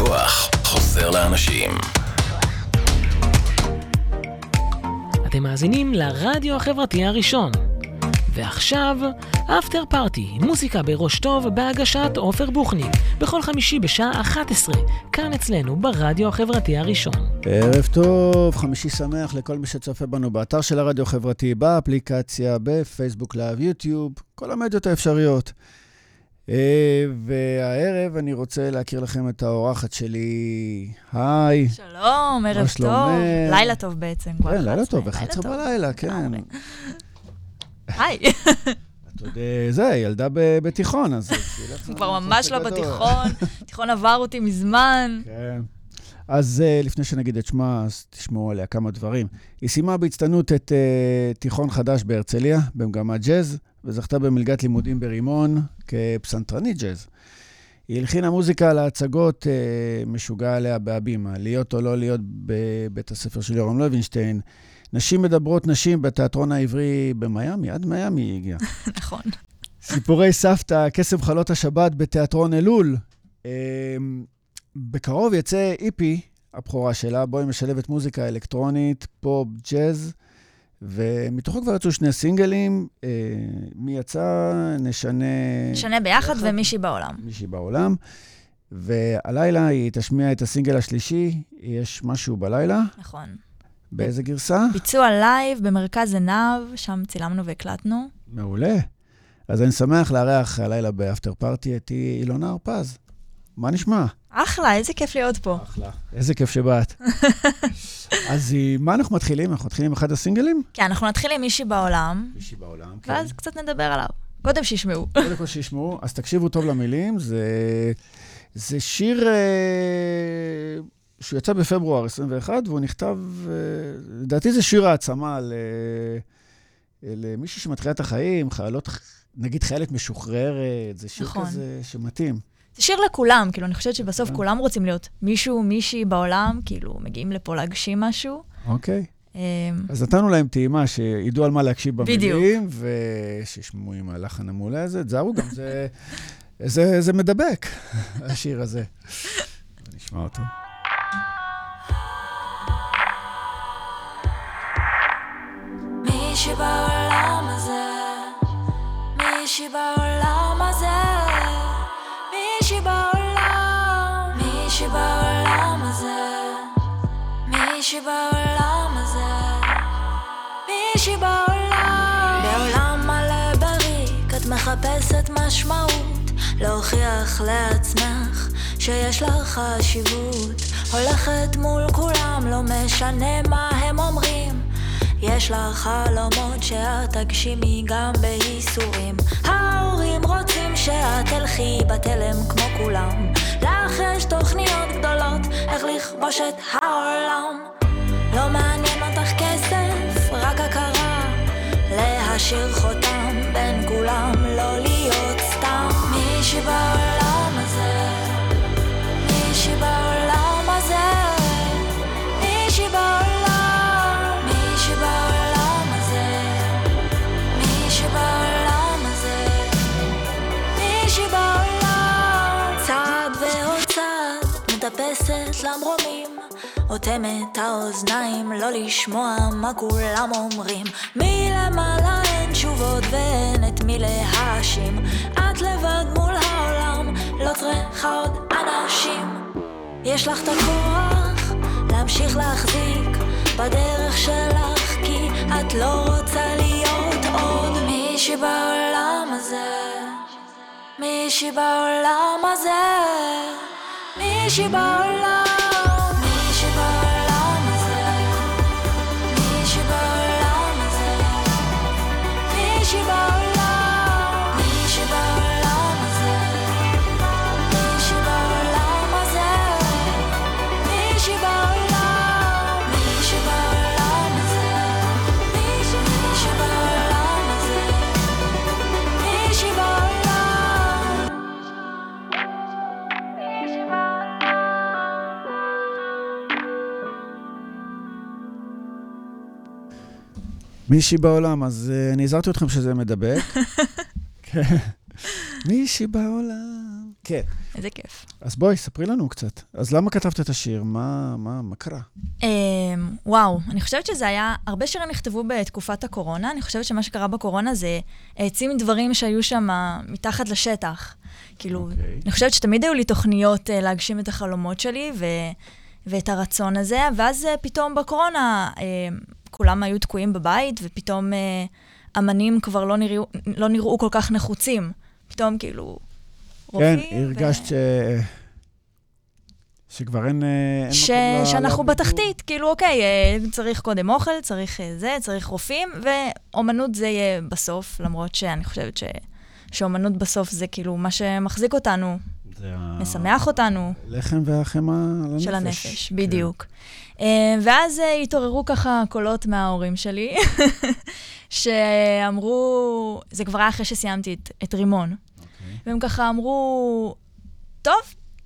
הכוח חוזר לאנשים. אתם מאזינים לרדיו החברתי הראשון. ועכשיו, אפטר פארטי, מוזיקה בראש טוב בהגשת עופר בוחניק, בכל חמישי בשעה 11, כאן אצלנו ברדיו החברתי הראשון. ערב טוב, חמישי שמח לכל מי שצופה בנו באתר של הרדיו החברתי, באפליקציה, בפייסבוק לייב, יוטיוב, כל המדיות האפשריות. אה, והערב אני רוצה להכיר לכם את האורחת שלי. היי. שלום, ערב טוב. לילה טוב בעצם. כן, לילה טוב, 11 בלילה, כן. היי. את עוד אה, זה, ילדה בתיכון, אז... כבר ממש לא בתיכון, תיכון עבר אותי מזמן. כן. אז uh, לפני שנגיד את שמה, אז תשמעו עליה כמה דברים. היא סיימה בהצטיינות את uh, תיכון חדש בהרצליה, במגמת ג'אז, וזכתה במלגת לימודים ברימון כפסנתרנית ג'אז. היא הלחינה מוזיקה להצגות uh, משוגע עליה בהבימה, להיות או לא להיות בבית הספר של יורם לוינשטיין. נשים מדברות נשים בתיאטרון העברי במיאמי, עד מיאמי היא הגיעה. נכון. סיפורי סבתא, קסם חלות השבת בתיאטרון אלול. בקרוב יצא איפי, הבכורה שלה, בו היא משלבת מוזיקה אלקטרונית, פופ, ג'אז, ומתוכו כבר יצאו שני סינגלים. אה, מי יצא? נשנה... נשנה ביחד ביחד ומישהי בעולם. מישהי בעולם. והלילה היא תשמיע את הסינגל השלישי, יש משהו בלילה. נכון. באיזה גרסה? ביצוע לייב במרכז עינב, שם צילמנו והקלטנו. מעולה. אז אני שמח לארח הלילה באפטר פארטי את אילונה הרפז. מה נשמע? אחלה, איזה כיף להיות פה. אחלה, איזה כיף שבאת. אז מה אנחנו מתחילים? אנחנו מתחילים עם אחד הסינגלים? כן, אנחנו נתחיל עם מישהי בעולם. מישהי בעולם, כן. ואז קצת נדבר עליו. קודם שישמעו. קודם כל שישמעו, אז תקשיבו טוב למילים. זה, זה שיר אה, שהוא יצא בפברואר 21, והוא נכתב, אה, לדעתי זה שיר העצמה ל, למישהי שמתחילה את החיים, חיילות, נגיד חיילת משוחררת, זה שיר נכון. כזה שמתאים. זה שיר לכולם, כאילו, אני חושבת שבסוף כן. כולם רוצים להיות מישהו, מישהי בעולם, כאילו, מגיעים לפה להגשים משהו. אוקיי. אמ, אז נתנו להם טעימה, שידעו על מה להקשיב במילים, בדיוק. ושישמעו עם הלחן המעולה הזה. תזהרו גם, זה, זה, זה מדבק, השיר הזה. נשמע אותו. מי שבעולם הזה, מי שבעולם הזה מישהי בעולם, מישהי בעולם הזה, מישהי בעולם הזה, מישהי בעולם. בעולם מלא בריק את מחפשת משמעות, להוכיח לעצמך שיש לך חשיבות. הולכת מול כולם, לא משנה מה הם אומרים. יש לך חלומות שאת תגשימי גם בייסורים. ההורים רוצים שאת תלכי בתלם כמו כולם. לך יש תוכניות גדולות איך לכבוש את העולם. לא מעניין אותך כסף, רק הכרה. להשאיר אוטמת האוזניים לא לשמוע מה כולם אומרים. מלמעלה אין תשובות ואין את מי להאשים. את לבד מול העולם, לא צריכה עוד אנשים. יש לך את הכוח להמשיך להחזיק בדרך שלך, כי את לא רוצה להיות עוד מישהי בעולם הזה. מישהי בעולם הזה. מישהי בעולם מישהי בעולם, אז uh, אני הזהרתי אתכם שזה מדבק. כן. מישהי בעולם. כן. איזה כיף. אז בואי, ספרי לנו קצת. אז למה כתבת את השיר? מה, מה, מה קרה? אמ, וואו, אני חושבת שזה היה, הרבה שירים נכתבו בתקופת הקורונה, אני חושבת שמה שקרה בקורונה זה העצים דברים שהיו שם מתחת לשטח. כאילו, אוקיי. אני חושבת שתמיד היו לי תוכניות אה, להגשים את החלומות שלי ו, ואת הרצון הזה, ואז אה, פתאום בקורונה אה, כולם היו תקועים בבית, ופתאום אה, אמנים כבר לא נראו, לא נראו כל כך נחוצים. פתאום כאילו, כן. הרגשת ש... שכבר אין, אה, אין ש... מקום ל- שאנחנו לבידור. בתחתית, כאילו, אוקיי, אה, צריך קודם אוכל, צריך אה, זה, צריך רופאים, ואומנות זה יהיה בסוף, למרות שאני חושבת ש... שאומנות בסוף זה כאילו מה שמחזיק אותנו, זה ה- משמח אותנו, לחם והחמאה על הנפש. של הנפש, כן. בדיוק. אה, ואז אה, התעוררו ככה קולות מההורים שלי, שאמרו, זה כבר היה אחרי שסיימתי את, את רימון, אוקיי. והם ככה אמרו, טוב,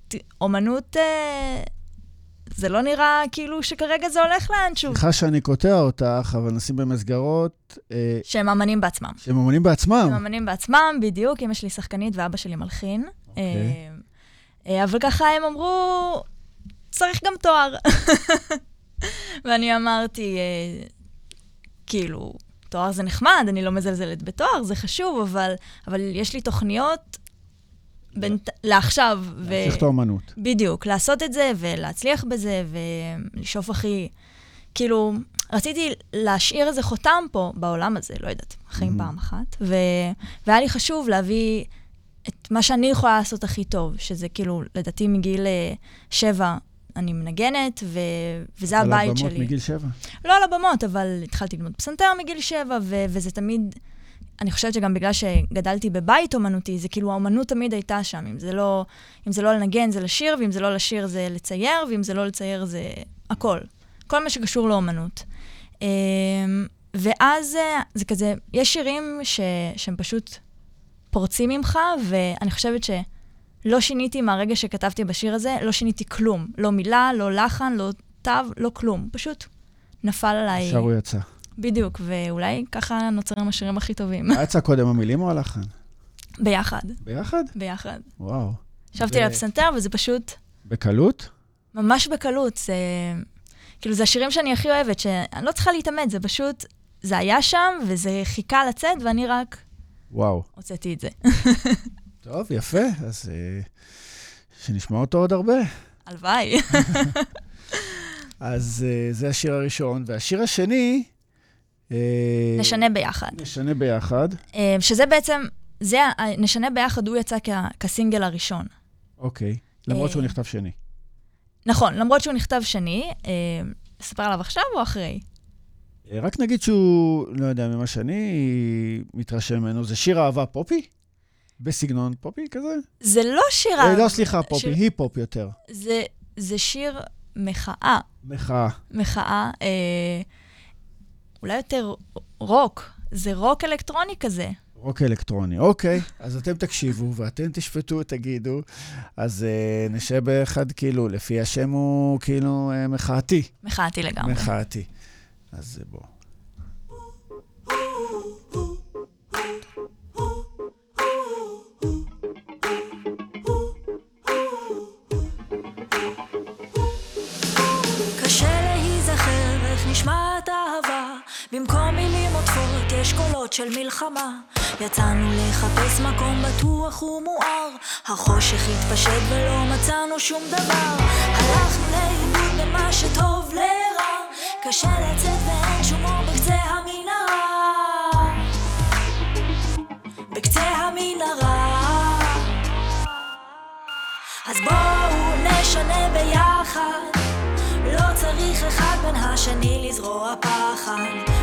ת- אומנות, אה, זה לא נראה כאילו שכרגע זה הולך לאנשהו. סליחה שאני קוטע אותך, אבל נשים במסגרות אה, שהם אמנים בעצמם. שהם אומנים בעצמם. הם אמנים בעצמם, בדיוק, אמא שלי שחקנית ואבא שלי מלחין. אוקיי. אה, אה, אבל ככה הם אמרו, צריך גם תואר. ואני אמרתי, אה, כאילו, תואר זה נחמד, אני לא מזלזלת בתואר, זה חשוב, אבל, אבל יש לי תוכניות בין, לעכשיו. ו- להמשיך את האומנות. בדיוק, לעשות את זה ולהצליח בזה ולשאוף הכי... כאילו, רציתי להשאיר איזה חותם פה בעולם הזה, לא יודעת, חיים Mhm. פעם אחת. ו... והיה לי חשוב להביא את מה שאני יכולה לעשות הכי טוב, שזה כאילו, לדעתי מגיל אה, שבע אני מנגנת, ו... וזה הבית על שלי. הבמות מגיל שבע. לא על הבמות, אבל התחלתי ללמוד פסנתר מגיל שבע, ו- וזה תמיד... אני חושבת שגם בגלל שגדלתי בבית אומנותי, זה כאילו האומנות תמיד הייתה שם. אם זה לא, אם זה לא לנגן, זה לשיר, ואם זה לא לשיר, זה לצייר, ואם זה לא לצייר, זה הכל. כל מה שקשור לאומנות. אמ, ואז אה, זה כזה, יש שירים ש, שהם פשוט פורצים ממך, ואני חושבת שלא שיניתי מהרגע שכתבתי בשיר הזה, לא שיניתי כלום. לא מילה, לא לחן, לא תו, לא כלום. פשוט נפל עליי. ישר הוא יצא. בדיוק, ואולי ככה נוצרים השירים הכי טובים. מה יצא קודם, המילים או הלחן? ביחד, ביחד? ביחד. וואו. ישבתי ו- על הפסנתר, וזה פשוט בקלות? ממש בקלות. זה... כאילו, זה השירים שאני הכי אוהבת, שאני לא צריכה להתאמץ, זה פשוט... זה היה שם, וזה חיכה לצאת, ואני רק וואו. הוצאתי את זה. טוב, יפה. אז אה, שנשמע אותו עוד הרבה. הלוואי. אז אה, זה השיר הראשון. והשיר השני... אה, נשנה ביחד. נשנה ביחד. אה, שזה בעצם, זה, נשנה ביחד, הוא יצא כ- כסינגל הראשון. אוקיי. למרות אה, שהוא נכתב שני. נכון, למרות שהוא נכתב שני, אה, נספר עליו עכשיו או אחרי? רק נגיד שהוא, לא יודע, ממה שאני מתרשם ממנו, זה שיר אהבה פופי? בסגנון פופי כזה? זה לא שיר... אה. לא, סליחה, פופי, שיר- היפ-הופ יותר. זה, זה שיר מחאה. מחאה. מחאה, אה, אולי יותר רוק. זה רוק אלקטרוני כזה. רוק אלקטרוני. אוקיי, אז אתם תקשיבו ואתם תשפטו, תגידו. אז uh, נשב באחד, כאילו, לפי השם הוא כאילו uh, מחאתי. מחאתי לגמרי. מחאתי. אז אה, יש קולות של מלחמה. יצאנו לחפש מקום בטוח ומואר. החושך התפשט ולא מצאנו שום דבר. הלכנו לאיבוד במה שטוב לרע. קשה לצאת ואין שום אור בקצה המנהרה. בקצה המנהרה. אז בואו נשנה ביחד. לא צריך אחד בין השני לזרוע פחד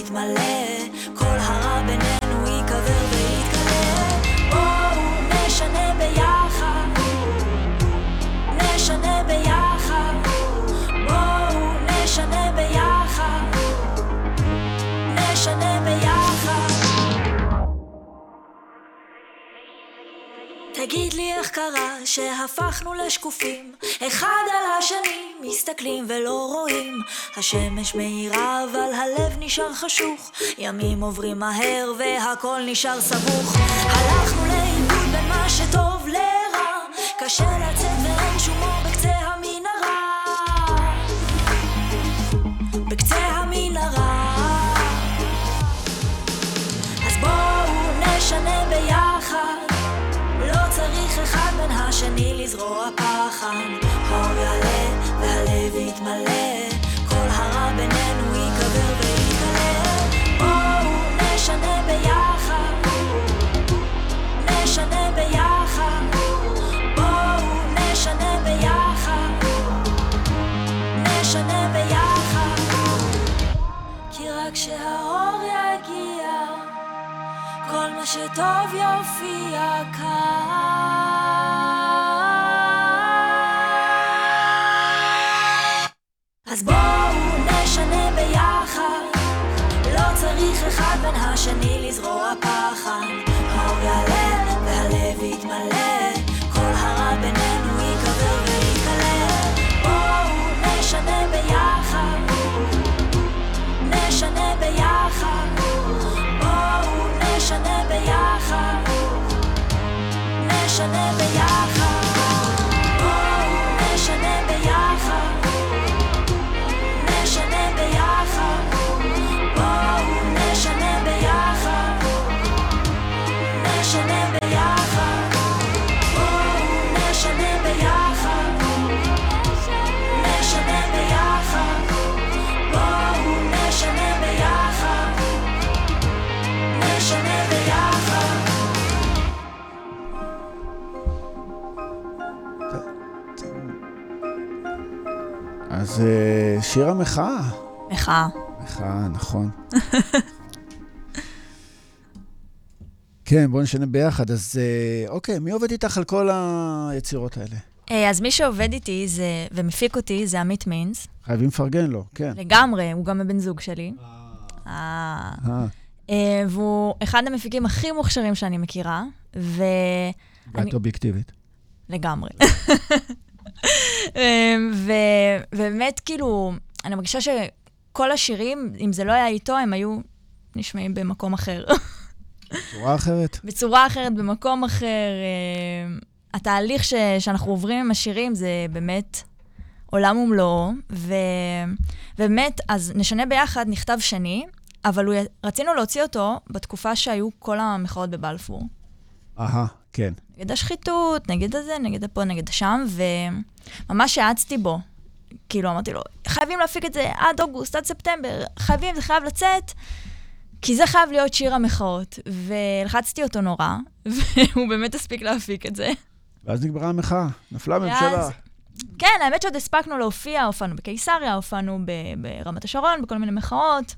יתמלא כל הרע בינינו ייקבר ויתקלה בואו נשנה ביחד. נשנה ביחד. בואו נשנה תגיד לי איך קרה שהפכנו לשקופים? אחד על השני מסתכלים ולא רואים. השמש מאירה אבל הלב נשאר חשוך. ימים עוברים מהר והכל נשאר סבוך. הלכנו לאיבוד בין מה שטוב לרע. קשה לצאת ואין שום השני לזרוע פחד. האור יעלה והלב יתמלא, כל הרע בינינו ייקבר ויתעלה. בואו נשנה ביחד, נשנה ביחד. בואו נשנה ביחד, נשנה ביחד. כי רק כשהאור יגיע, כל מה שטוב יופיע כאן. שיר המחאה. מחאה. מחאה, נכון. כן, בואו נשנה ביחד. אז אה, אוקיי, מי עובד איתך על כל היצירות האלה? אה, אז מי שעובד איתי זה, ומפיק אותי זה עמית מינס. חייבים לפרגן לו, כן. לגמרי, הוא גם הבן זוג שלי. אה. אה, והוא אחד המפיקים הכי מוכשרים שאני מכירה, ו... ואת אובייקטיבית. לגמרי. אמ, ובאמת, כאילו, אני מרגישה שכל השירים, אם זה לא היה איתו, הם היו נשמעים במקום אחר. צורה אחרת? בצורה אחרת, במקום אחר. אמ, התהליך ש- שאנחנו עוברים עם השירים זה באמת עולם ומלואו, ובאמת, אז נשנה ביחד נכתב שני, אבל הוא, רצינו להוציא אותו בתקופה שהיו כל המחאות בבלפור. אהה, כן. נגד השחיתות, נגד הזה, נגד הפה, נגד השם, וממש האצתי בו. כאילו, אמרתי לו, חייבים להפיק את זה עד אוגוסט, עד ספטמבר, חייבים, זה חייב לצאת, כי זה חייב להיות שיר המחאות. ולחצתי אותו נורא, והוא באמת הספיק להפיק את זה. ואז נגמרה המחאה, נפלה ואז- הממשלה. כן, האמת שעוד הספקנו להופיע, הופענו בקיסריה, הופענו ב- ברמת השרון, בכל מיני מחאות.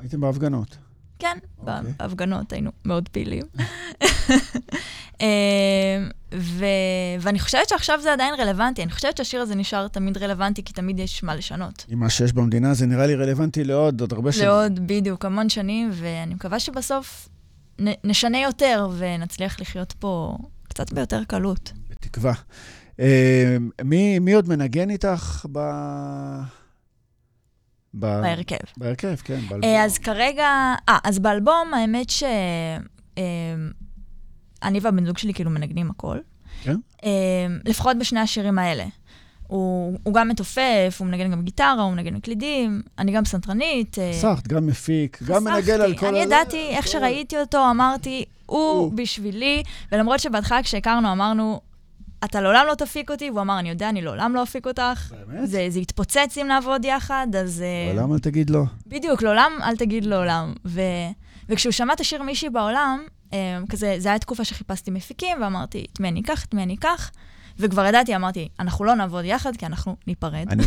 הייתם בהפגנות. כן, אוקיי. בהפגנות היינו מאוד פעילים. אה, ו... ואני חושבת שעכשיו זה עדיין רלוונטי. אני חושבת שהשיר הזה נשאר תמיד רלוונטי, כי תמיד יש מה לשנות. עם מה שיש במדינה, זה נראה לי רלוונטי לעוד, עוד הרבה שנים. לעוד בדיוק המון שנים, ואני מקווה שבסוף נ... נשנה יותר ונצליח לחיות פה קצת ביותר קלות. בתקווה. אה, מי, מי עוד מנגן איתך ב... ב... בהרכב. בהרכב, כן. באלבום. אה, אז כרגע, אה, אז באלבום, האמת ש... אה, אני והבן זוג שלי כאילו מנגנים הכל. כן? אה, לפחות בשני השירים האלה. הוא, הוא גם מתופף, הוא מנגן גם גיטרה, הוא מנגן מקלידים, אני גם סנטרנית. אה, חסכת, גם מפיק, גם חסכתי. מנגן על כל... אני ידעתי, איך שראיתי אותו, אמרתי, הוא. בשבילי, ולמרות שבהתחלה כשהכרנו אמרנו, אתה לעולם לא תפיק אותי, והוא אמר, אני יודע, אני לעולם לא אפיק אותך. באמת? זה, זה יתפוצץ אם נעבוד יחד, אז... אה, לעולם אל תגיד לא. בדיוק, לעולם אל תגיד לעולם. ו... וכשהוא שמע את השיר מישהי בעולם, אה, כזה, זה היה תקופה שחיפשתי מפיקים, ואמרתי, את מי אני אקח, את מי אני אקח, וכבר ידעתי, אמרתי, אנחנו לא נעבוד יחד, כי אנחנו ניפרד. אני...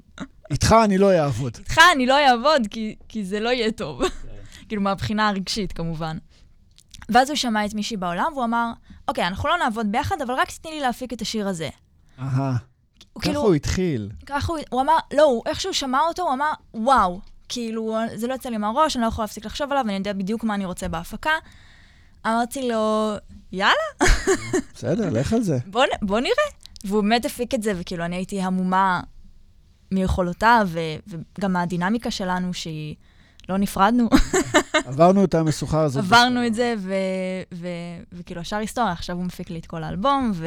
איתך אני לא אעבוד. איתך אני לא אעבוד, כי, כי זה לא יהיה טוב. כאילו, מהבחינה הרגשית, כמובן. ואז הוא שמע את מישהי בעולם, והוא אמר, אוקיי, אנחנו לא נעבוד ביחד, אבל רק תתני לי להפיק את השיר הזה. אהה. ככה הוא התחיל. ככה הוא, הוא אמר, לא, הוא, איך שהוא שמע אותו, הוא אמר, וואו, כאילו, זה לא יצא לי מהראש, אני לא יכולה להפסיק לחשוב עליו, אני יודע בדיוק מה אני רוצה בהפקה. אמרתי לו, יאללה, בסדר, לך על זה. בוא, בוא נראה. והוא באמת הפיק את זה, וכאילו, אני הייתי המומה מיכולותיו, ו- וגם מהדינמיקה שלנו, שהיא לא נפרדנו, עברנו את המשוכה הזאת. עברנו את זה, וכאילו, השאר היסטוריה, עכשיו הוא מפיק לי את כל האלבום, ו...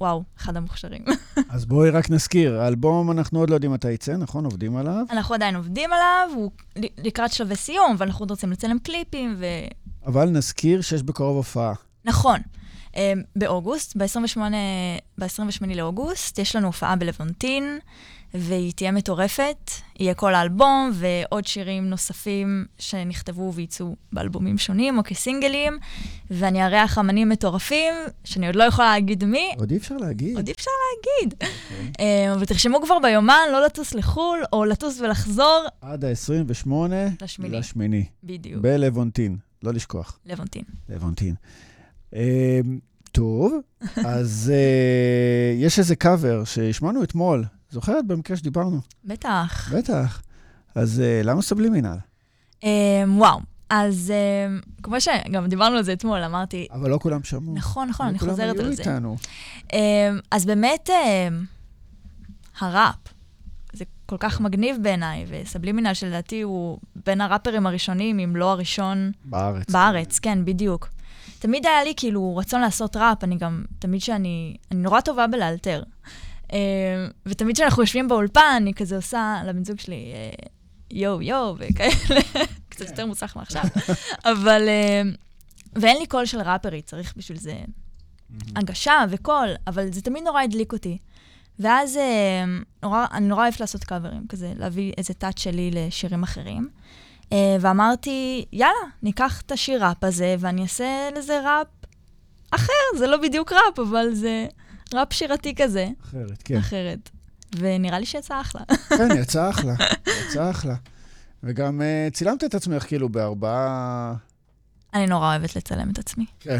וואו, אחד המוכשרים. אז בואי רק נזכיר, האלבום, אנחנו עוד לא יודעים מתי יצא, נכון? עובדים עליו. אנחנו עדיין עובדים עליו, הוא לקראת שלבי סיום, ואנחנו עוד רוצים לצלם קליפים, ו... אבל נזכיר שיש בקרוב הופעה. נכון. אה, באוגוסט, ב-28, ב-28 לאוגוסט, יש לנו הופעה בלוונטין, והיא תהיה מטורפת. יהיה כל האלבום ועוד שירים נוספים שנכתבו וייצאו באלבומים שונים או כסינגלים, ואני אארח אמנים מטורפים, שאני עוד לא יכולה להגיד מי, עוד אי אפשר להגיד. עוד אי אפשר להגיד. אה, אבל תרשמו כבר ביומן, לא לטוס לחו"ל, או לטוס ולחזור. עד ה-28 לשמיני. לשמיני. בדיוק, בלוונטין, לא לשכוח. לבונטין. לבונטין. אה, טוב, אז אה, יש איזה קאבר שהשמענו אתמול. זוכרת במקרה שדיברנו? בטח. בטח. אז אה, למה סבלימינל? Um, וואו, אז um, כמו שגם דיברנו על זה אתמול, אמרתי, אבל לא כולם שמעו. נכון, נכון, לא אני כולם חוזרת היו על זה. איתנו. Um, אז באמת, um, הראפ, זה כל כך מגניב בעיניי, וסבלימינל שלדעתי הוא בין הראפרים הראשונים, אם לא הראשון בארץ. בארץ, כן, בדיוק. תמיד היה לי כאילו רצון לעשות ראפ, אני גם, תמיד שאני, אני נורא טובה בלאלתר. Uh, ותמיד כשאנחנו יושבים באולפן, אני כזה עושה לבן זוג שלי, uh, יואו, יואו, וכאלה, קצת יותר מוצלח מעכשיו. אבל, אה, ואין לי קול של ראפרית, צריך בשביל זה הגשה וקול, אבל זה תמיד נורא הדליק אותי. ואז אה, נורא, אני נורא אוהבת לעשות קאברים, כזה להביא איזה טאץ' שלי לשירים אחרים. אה, ואמרתי, יאללה, ניקח את השיר ראפ הזה ואני אעשה לזה ראפ אחר, זה לא בדיוק ראפ, אבל זה ראפ שירתי כזה, אחרת, כן. אחרת. ונראה לי שיצא אחלה. כן, יצא אחלה, יצא אחלה. וגם uh, צילמת את עצמך כאילו בארבעה... אני נורא אוהבת לצלם את עצמי. כן.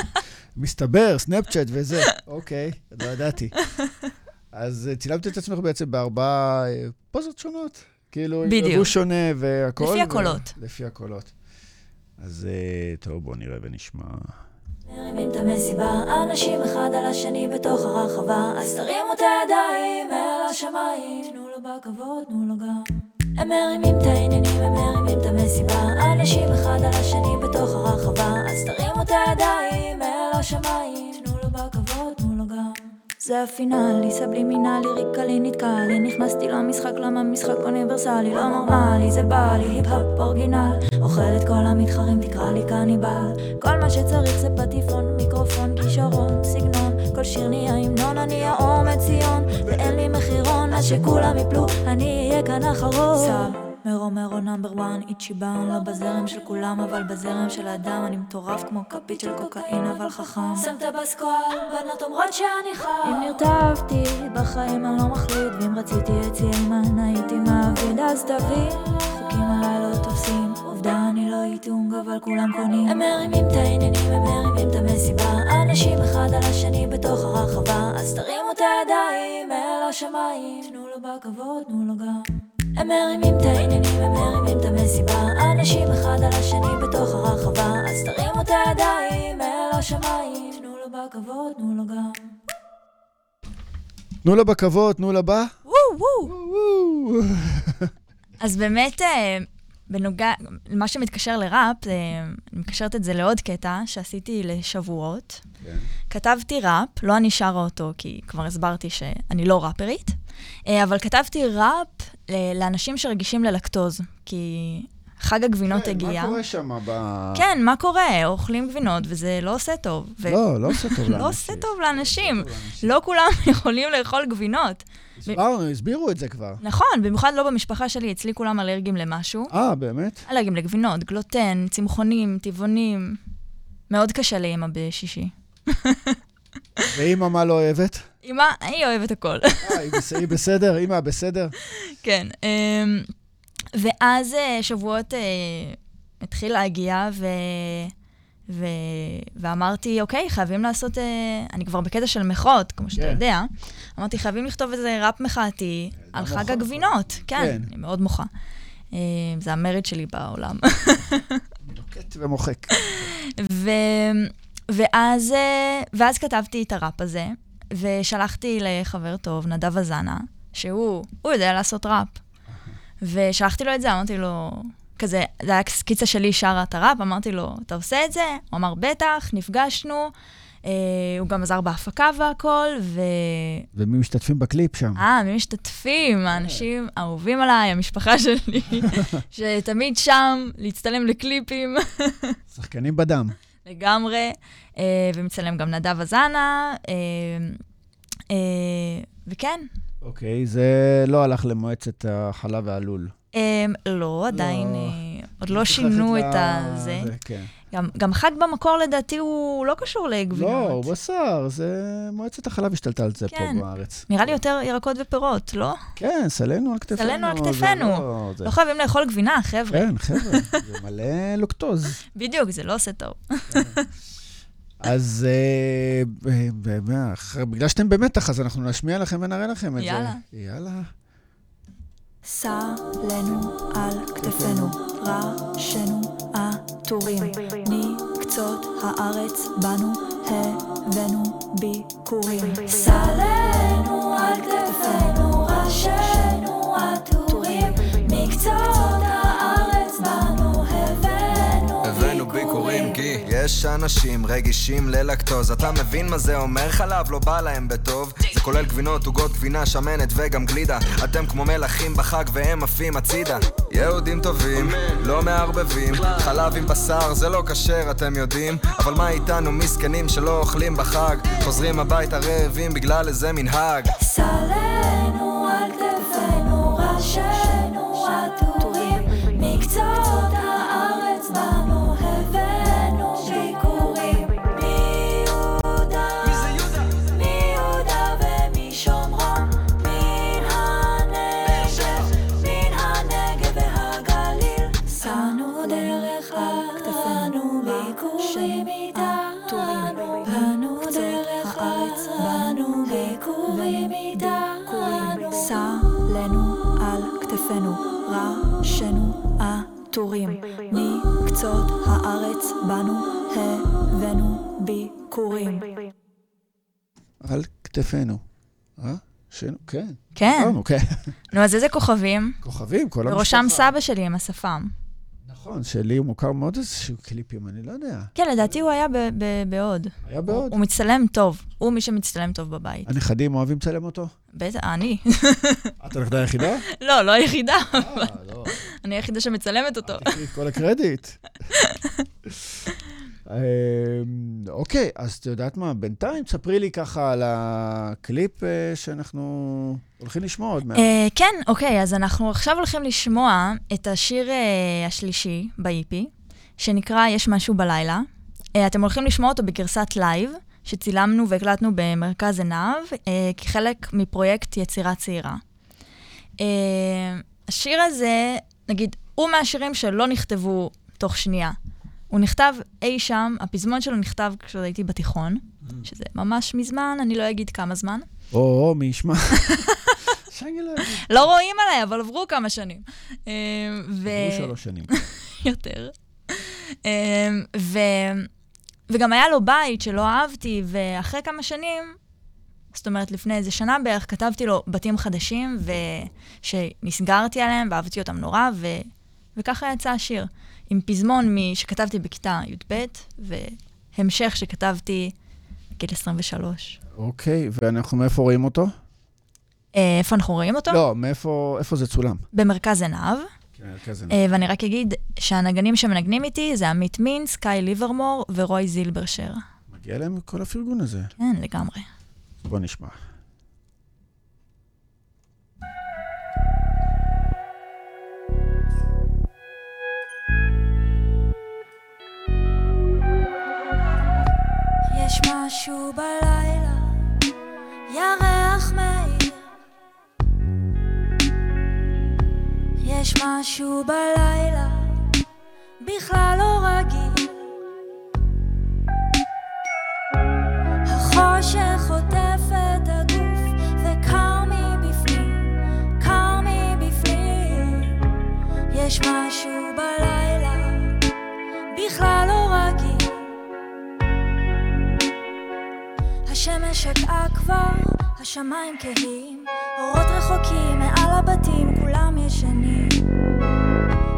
מסתבר, סנאפצ'אט וזה. אוקיי, לא ידעתי. אז uh, צילמת את עצמך בעצם בארבעה uh, פוזות שונות. כאילו, בדיוק. לבוש שונה והכל. לפי ו- הקולות. לפי הקולות. אז uh, טוב, בואו נראה ונשמע. מרימים את המסיבה, אנשים אחד על השני בתוך הרחבה, אז תרימו את הידיים אל השמיים, תנו לו בכבוד, תנו לו גם. הם מרימים את העניינים, הם מרימים את המסיבה, אנשים אחד על השני בתוך הרחבה, אז תרימו את הידיים אל השמיים, תנו זה הפינאלי, סבלימינלי, ריקלי נתקע לי, נכנסתי למשחק, למה משחק אוניברסלי, לא נורמלי, זה בא לי, היפ-הופ אורגינל, אוכל את כל המתחרים, תקרא לי קניבל, כל מה שצריך זה פטיפון, מיקרופון, כישרון, סגנון, כל שיר נהיה המנון, אני האומץ ציון, ואין לי מחירון, אז שכולם יפלו, אני אהיה כאן אחרון. מרו מרו נאמבר וואן, איצ'י באון, לא בזרם של כולם, אבל בזרם של אדם, אני מטורף כמו כפית של קוקאין, אבל חכם. שם את הבסקואל, בנות אומרות שאני חם. אם נרטבתי, בחיים אני לא מחליט, ואם רציתי את ציימן, הייתי מעביד, אז תבין, חוקים עליי לא תופסים, עובדה אני לא איתונג, אבל כולם קונים. הם מרימים את העניינים, הם מרימים את המסיבה, אנשים אחד על השני בתוך הרחבה, אז תרימו את הידיים אל השמיים, תנו לו בכבוד, תנו לו גם. הם מרימים את העניינים, הם מרימים את המסיבה, אנשים אחד על השני בתוך הרחבה, אז תרימו את הידיים אל השמיים, תנו לו בכבוד, תנו לו גם. תנו לה בכבוד, תנו לה בה. וואו, וואו. אז באמת, אה, בנוגע, למה שמתקשר לראפ, אה, אני מקשרת את זה לעוד קטע שעשיתי לשבועות. כן. כתבתי ראפ, לא אני שרה אותו, כי כבר הסברתי שאני לא ראפרית, אבל כתבתי ראפ ל- לאנשים שרגישים ללקטוז, כי חג הגבינות הגיע. מה קורה שם ב... כן, מה קורה? אוכלים גבינות וזה לא עושה טוב. ו- לא, לא עושה טוב לאנשים. לא עושה טוב לאנשים. לא כולם יכולים לאכול גבינות. הסברנו, הסבירו את זה כבר. נכון, במיוחד לא במשפחה שלי, אצלי כולם אלרגיים למשהו. אה, באמת? אלרגיים לגבינות, גלוטן, צמחונים, טבעונים. מאוד קשה לאמא בשישי. ואימא מה לא אוהבת? אמא, היא אוהבת הכל. אה, היא בס- היא בסדר? אימא בסדר? כן. אמ, ואז אה, שבועות אה, התחיל להגיע, ו... ו... ואמרתי, אוקיי, חייבים לעשות... אה, אני כבר בקטע של מחאות, כמו שאתה כן. יודע. אמרתי, חייבים לכתוב איזה ראפ מחאתי על חג מוחה הגבינות. כן, כן. אני מאוד מוחה. אה, זה המרד שלי בעולם. נוקט ומוחק. ו... ואז, ואז כתבתי את הראפ הזה, ושלחתי לחבר טוב, נדב אזנה, שהוא, הוא יודע לעשות ראפ. ושלחתי לו את זה, אמרתי לו, כזה, זה היה סקיצה שלי שרה את הראפ, אמרתי לו, אתה עושה את זה? הוא אמר, בטח, נפגשנו. אה, הוא גם עזר בהפקה והכל, ו... ומי משתתפים בקליפ שם? אה, מי משתתפים? האנשים האהובים עליי, המשפחה שלי, שתמיד שם, להצטלם לקליפים. שחקנים בדם. לגמרי, אה, ומצלם גם נדב הזנה, אה, אה, וכן. אוקיי, זה לא הלך למועצת החלב והלול. אה, לא, עדיין, לא. אה, עוד לא שינו את הזה. זה, כן. גם, גם חג במקור לדעתי הוא לא קשור לגבינות. לא, הוא בשר, זה... מועצת החלב השתלטה על זה כן. פה בארץ. נראה לי יותר ירקות ופירות, לא? כן, סלנו על כתפינו. סלנו על כתפינו. לא- זה- לא חייבים לאכול גבינה, חבר'ה. כן, חבר'ה, זה מלא לוקטוז. בדיוק, זה לא עושה טוב. אז אה, אחרי- בגלל שאתם במתח, אז אנחנו נשמיע לכם ונראה לכם את זה. יאללה. יאללה. שא לנו על כתפינו, ראשנו עטורים, מקצות הארץ בנו הבאנו ביקורים. שא לנו על כתפינו, ראשנו יש אנשים רגישים ללקטוז. אתה מבין מה זה אומר? חלב לא בא להם בטוב. זה כולל גבינות, עוגות, גבינה, שמנת וגם גלידה. אתם כמו מלכים בחג והם עפים הצידה. יהודים טובים, לא מערבבים. חלב עם בשר זה לא כשר אתם יודעים. אבל מה איתנו? מסכנים שלא אוכלים בחג. חוזרים הביתה רעבים בגלל איזה מנהג. שא לנו על כתפינו, ראשנו עטורים, מקצות ביקורים. על כתפינו. אה? שנו, כן. כן. כן. נו, אז איזה כוכבים? כוכבים, כל המשפחה. בראשם סבא שלי עם השפם. נכון, שלי הוא מוכר מאוד איזשהו קליפים, אני לא יודע. כן, לדעתי הוא היה ב- ב- בהוד. היה בעוד. הוא מצטלם טוב. הוא מי שמצטלם טוב בבית. הנכדים אוהבים לצלם אותו? בטח, אני. את הנכדה היחידה? לא, לא היחידה. אה, לא. אני היחידה שמצלמת אותו. את כל הקרדיט. אמ, אוקיי, אז את יודעת מה, בינתיים תספרי לי ככה על הקליפ אה, שאנחנו הולכים לשמוע עוד מעט. אה, כן, אוקיי, אז אנחנו עכשיו הולכים לשמוע את השיר אה, השלישי ב-EP, שנקרא "יש משהו בלילה". אתם הולכים לשמוע אותו בגרסת לייב, שצילמנו והקלטנו במרכז עינב, כחלק מפרויקט יצירה צעירה. השיר הזה, נגיד, הוא מהשירים שלא נכתבו תוך שנייה. הוא נכתב אי שם, הפזמון שלו נכתב כשעוד הייתי בתיכון, שזה ממש מזמן, אני לא אגיד כמה זמן. או, או, מי ישמע. לא. לא רואים עליי, אבל עברו כמה שנים. אה, ו... עברו שלוש שנים. יותר. אה, ו... וגם היה לו בית שלא אהבתי, ואחרי כמה שנים, זאת אומרת, לפני איזה שנה בערך, כתבתי לו בתים חדשים, ושנסגרתי עליהם, ואהבתי אותם נורא, ו... וככה יצא השיר. עם פזמון. שכתבתי בכיתה י"ב, והמשך שכתבתי בגיל 23. אוקיי, ואנחנו מאיפה רואים אותו? אה, איפה אנחנו רואים אותו? לא, מאיפה איפה זה צולם? במרכז עיניו. כן, כזה. אה, ואני רק אגיד שהנגנים שמנגנים איתי זה עמית מינס, קאי ליברמור ורוי זילברשר. מגיע להם כל הפרגון הזה. כן, לגמרי. בוא נשמע. יש משהו בלילה, ירח מאיר. יש משהו בלילה, בכלל לא רגיל. החושך עוטף את הגוף, וקר מבפנים, קר מבפנים. יש משהו בלילה, בכלל לא השמש שקעה כבר, השמיים כהים, אורות רחוקים מעל הבתים, כולם ישנים.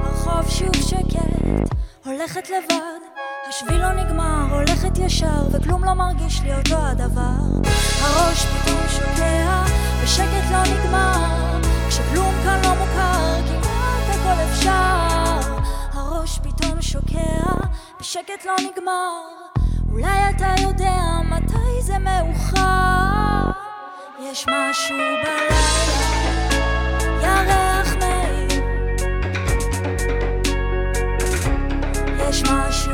הרחוב שוב שקט, הולכת לבד, השביל לא נגמר, הולכת ישר, וכלום לא מרגיש לי אותו הדבר. הראש פתאום שוקע, ושקט לא נגמר, כשכלום כאן לא מוכר, כמעט הכל אפשר. הראש פתאום שוקע, ושקט לא נגמר, אולי אתה יודע מתי זה מאוחר. יש משהו בלילה, ירח מאיר. יש משהו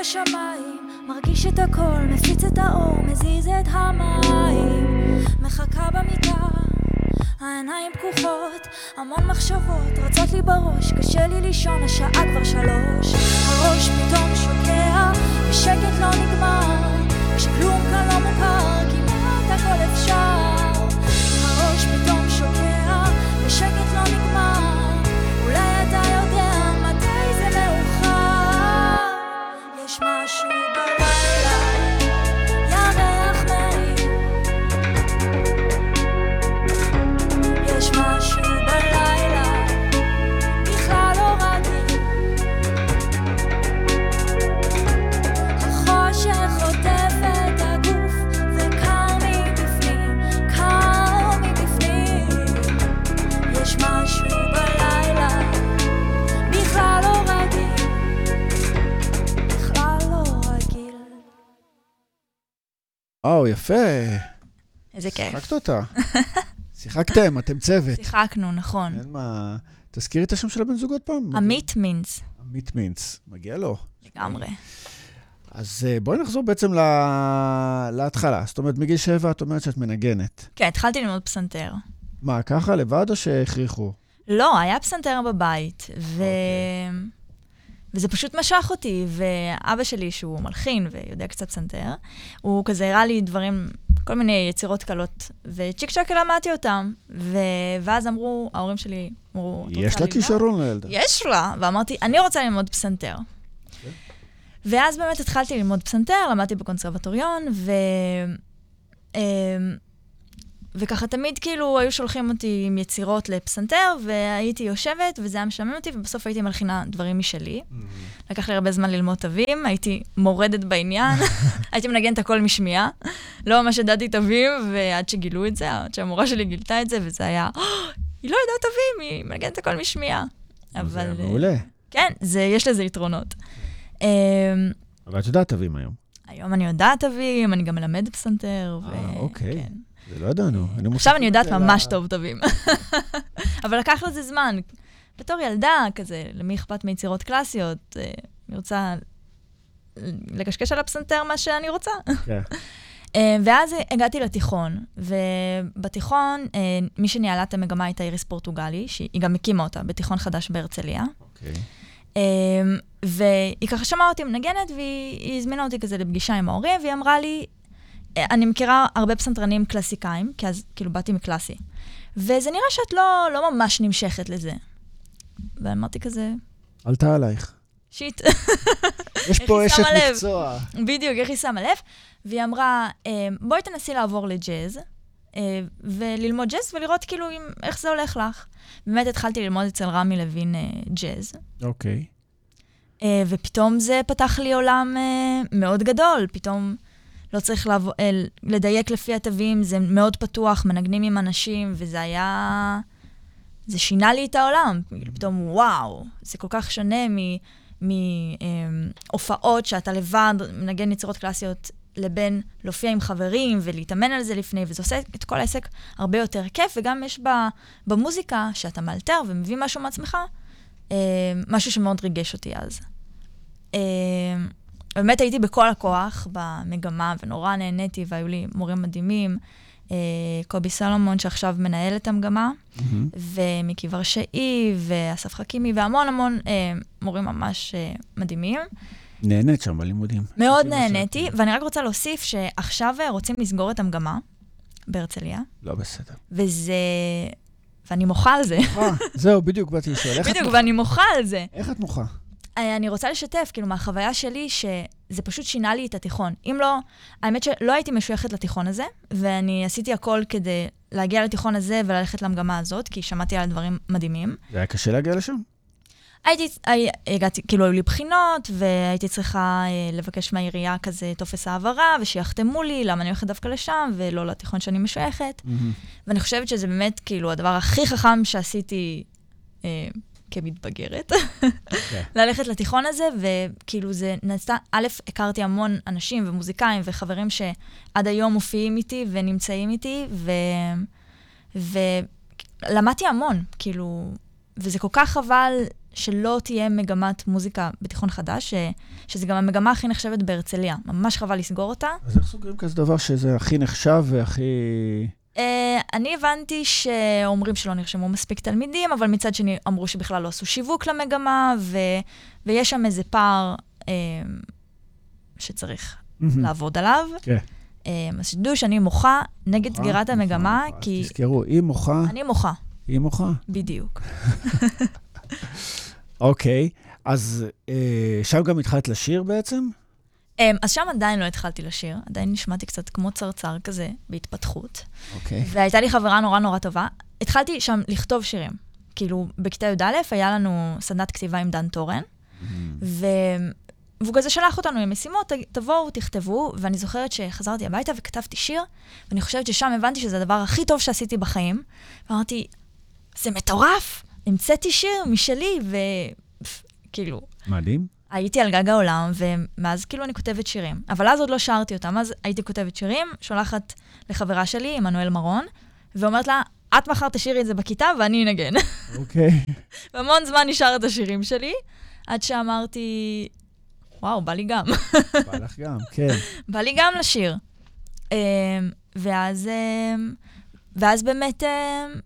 בשמיים, מרגיש את הכל, מפיץ את האור, מזיז את המים. מחכה במיטה, העיניים פקוחות, המון מחשבות רצות לי בראש, קשה לי לישון, השעה כבר שלוש. הראש פתאום שוקע, ושקט לא נגמר, כשכלום כאן לא מוכר, כמעט הכל אפשר. הראש פתאום כיף. שיחקת אותה. שיחקתם, אתם צוות. שיחקנו, נכון. אין מה... תזכירי את השם של הבן זוג עוד פעם. עמית מינץ, עמית מינץ. מגיע לו. לגמרי. אז אה, בואי נחזור בעצם לה... להתחלה. זאת אומרת, מגיל שבע את אומרת שאת מנגנת. כן, התחלתי ללמוד פסנתר. מה, ככה לבד או שהכריחו? לא, היה פסנתר בבית, ו... אוקיי. וזה פשוט משך אותי, ואבא שלי, שהוא מלחין ויודע קצת פסנתר, הוא כזה הראה לי דברים, כל מיני יצירות קלות, וצ'יק צ'אק למדתי אותם, ו... ואז אמרו, ההורים שלי אמרו, "את יש רוצה לה ללמוד?" כישרון לילדה. יש לה, ואמרתי, אני רוצה ללמוד פסנתר. ואז באמת התחלתי ללמוד פסנתר, למדתי בקונסרבטוריון, ו... וככה תמיד כאילו היו שולחים אותי עם יצירות לפסנתר, והייתי יושבת, וזה היה משעמם אותי, ובסוף הייתי מלחינה דברים משלי. לקח לי הרבה זמן ללמוד תווים, הייתי מורדת בעניין, הייתי מנגנת הכל משמיעה. לא ממש ידעתי תווים, ועד שגילו את זה, עד שהמורה שלי גילתה את זה, וזה היה, "אה, היא לא יודעת תווים, היא מנגנת הכל משמיעה. זה אבל... אה, מעולה. כן, זה, יש לזה יתרונות. אמ, אבל את יודעת תווים היום. היום אני יודעת תווים, אני גם מלמד פסנתר. ו- אה, אוקיי. כן. זה לא ידענו. עכשיו אני יודעת ממש טוב תווים. אבל לקח לזה זמן. בתור ילדה, כזה, למי אכפת מיצירות קלאסיות? אה, אני רוצה לקשקש על הפסנתר מה שאני רוצה. כן. אה, ואז הגעתי לתיכון, ובתיכון, אה, מי שניהלה את המגמה הייתה איריס פורטוגלי, שהיא גם הקימה אותה בתיכון חדש בהרצליה. אוקיי. והיא ככה שמעה אותי מנגנת, והיא היא הזמינה אותי כזה לפגישה עם ההורים, והיא אמרה לי, "אה, אני מכירה הרבה פסנתרנים קלאסיקאים, כי אז כאילו באתי מקלאסי, וזה נראה שאת לא, לא ממש נמשכת לזה. ואמרתי כזה, עלתה עלייך. שיט, יש פה אשת. מקצוע. בדיוק, איך היא שמה לב. והיא אמרה, "אמ, בואי תנסי לעבור לג'אז, אה, וללמוד ג'אז, ולראות כאילו אם, איך זה הולך לך. באמת התחלתי ללמוד אצל רמי לוין אה, ג'אז. אוקיי. אה, ופתאום זה פתח לי עולם מאוד גדול. פתאום לא צריך לבוא, אה, לדייק לפי התווים, זה מאוד פתוח, מנגנים עם אנשים, וזה היה... זה שינה לי את העולם. כאילו, פתאום, וואו, זה כל כך שונה מהופעות שאתה לבד מנגן יצירות קלאסיות, לבין להופיע עם חברים ולהתאמן על זה לפני, וזה עושה את כל העסק הרבה יותר כיף, וגם יש במוזיקה, שאתה מאלתר ומביא משהו מעצמך, אה, משהו שמאוד ריגש אותי אז. באמת הייתי בכל הכוח במגמה, ונורא נהניתי, והיו לי מורים מדהימים. אה, קובי סלומון, שעכשיו מנהל את המגמה, מהמם. ומיקי ורשאי, ואסף חכימי, והמון המון אה, מורים ממש אה, מדהימים. נהנית שם בלימודים. מאוד נהניתי, שאת- ואני רק רוצה להוסיף שעכשיו אה, רוצים לסגור את המגמה בהרצליה, לא בסדר. וזה... ואני מוחה על זה. אה, זהו, בדיוק באתי לשאול. בדיוק? ואני מוחה על זה. איך את מוחה? אה, אני רוצה לשתף, כאילו, מהחוויה שלי, שזה פשוט שינה לי את התיכון. אם לא, האמת שלא הייתי משויכת לתיכון הזה, ואני עשיתי הכל כדי להגיע לתיכון הזה וללכת למגמה הזאת, כי שמעתי על דברים מדהימים. זה היה קשה להגיע לשם? הייתי, הי, הגעתי, כאילו, היו לי בחינות, והייתי צריכה אה, לבקש מהעירייה כזה טופס העברה, ושיחתמו לי למה אני הולכת דווקא לשם, ולא לתיכון שאני משויכת. ואני חושבת שזה באמת, כאילו, הדבר הכי חכם שעשיתי אה, כמתבגרת. כן. ללכת לתיכון הזה, וכאילו זה נעשה, א', הכרתי המון אנשים ומוזיקאים וחברים שעד היום מופיעים איתי ונמצאים איתי, ו... ולמדתי המון, כאילו, וזה כל כך חבל שלא תהיה מגמת מוזיקה בתיכון חדש, ש... שזה גם המגמה הכי נחשבת בהרצליה. ממש חבל לסגור אותה. אז איך סוגרים כזה דבר שזה הכי נחשב והכי... Uh, אני הבנתי שאומרים שלא נרשמו מספיק תלמידים, אבל מצד שני אמרו שבכלל לא עשו שיווק למגמה, ו... ויש שם איזה פער uh, שצריך לעבוד עליו. כן. Uh, אז שתדעו שאני מוחה נגד סגירת המגמה, מוחה. אז כי תזכרו, היא מוחה, אני מוחה, היא מוחה. בדיוק. אוקיי, אז אה, שם גם התחלת לשיר בעצם? Um, אז שם עדיין לא התחלתי לשיר, עדיין נשמעתי קצת כמו צרצר כזה, בהתפתחות. אוקיי. והייתה לי חברה נורא נורא טובה. התחלתי שם לכתוב שירים. כאילו, בכיתה י"א היה לנו סדנת כתיבה עם דן תורן, ו... והוא כזה שלח אותנו עם משימות, "ת- תבואו, תכתבו, ואני זוכרת שחזרתי הביתה וכתבתי שיר, ואני חושבת ששם הבנתי שזה הדבר הכי טוב שעשיתי בחיים. ואמרתי, זה מטורף, המצאתי שיר משלי, וכאילו, מדהים. הייתי על גג העולם, ומאז כאילו אני כותבת שירים. אבל אז עוד לא שרתי אותם, אז הייתי כותבת שירים, שולחת לחברה שלי, עמנואל מרון, ואומרת לה, את מחר תשאירי את זה בכיתה ואני אנגן. אוקיי. והמון זמן נשאר את השירים שלי, עד שאמרתי, וואו, בא לי גם. בא לך גם, כן. בא לי גם לשיר. אמ, ואז, אמ, ואז באמת אמ,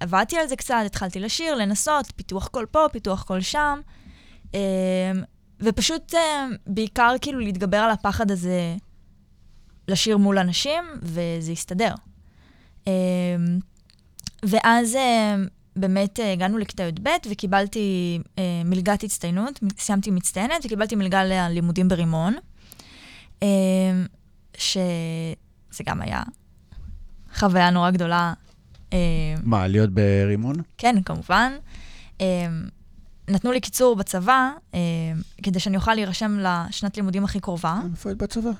עבדתי על זה קצת, התחלתי לשיר, לנסות, פיתוח קול פה, פיתוח קול שם. ופשוט אמ, בעיקר כאילו להתגבר על הפחד הזה לשיר מול אנשים, וזה הסתדר. אמ, ואז אמ, באמת אה, הגענו לכיתה י"ב וקיבלתי אה, מלגת הצטיינות, סיימתי מצטיינת וקיבלתי מלגה ללימודים ברימון. שזה גם היה חוויה נורא גדולה. מה, להיות ברימון? כן, כמובן. נתנו לי קיצור בצבא, אמ, כדי שאני אוכל להירשם לשנת לימודים הכי קרובה. איפה היית בצבא?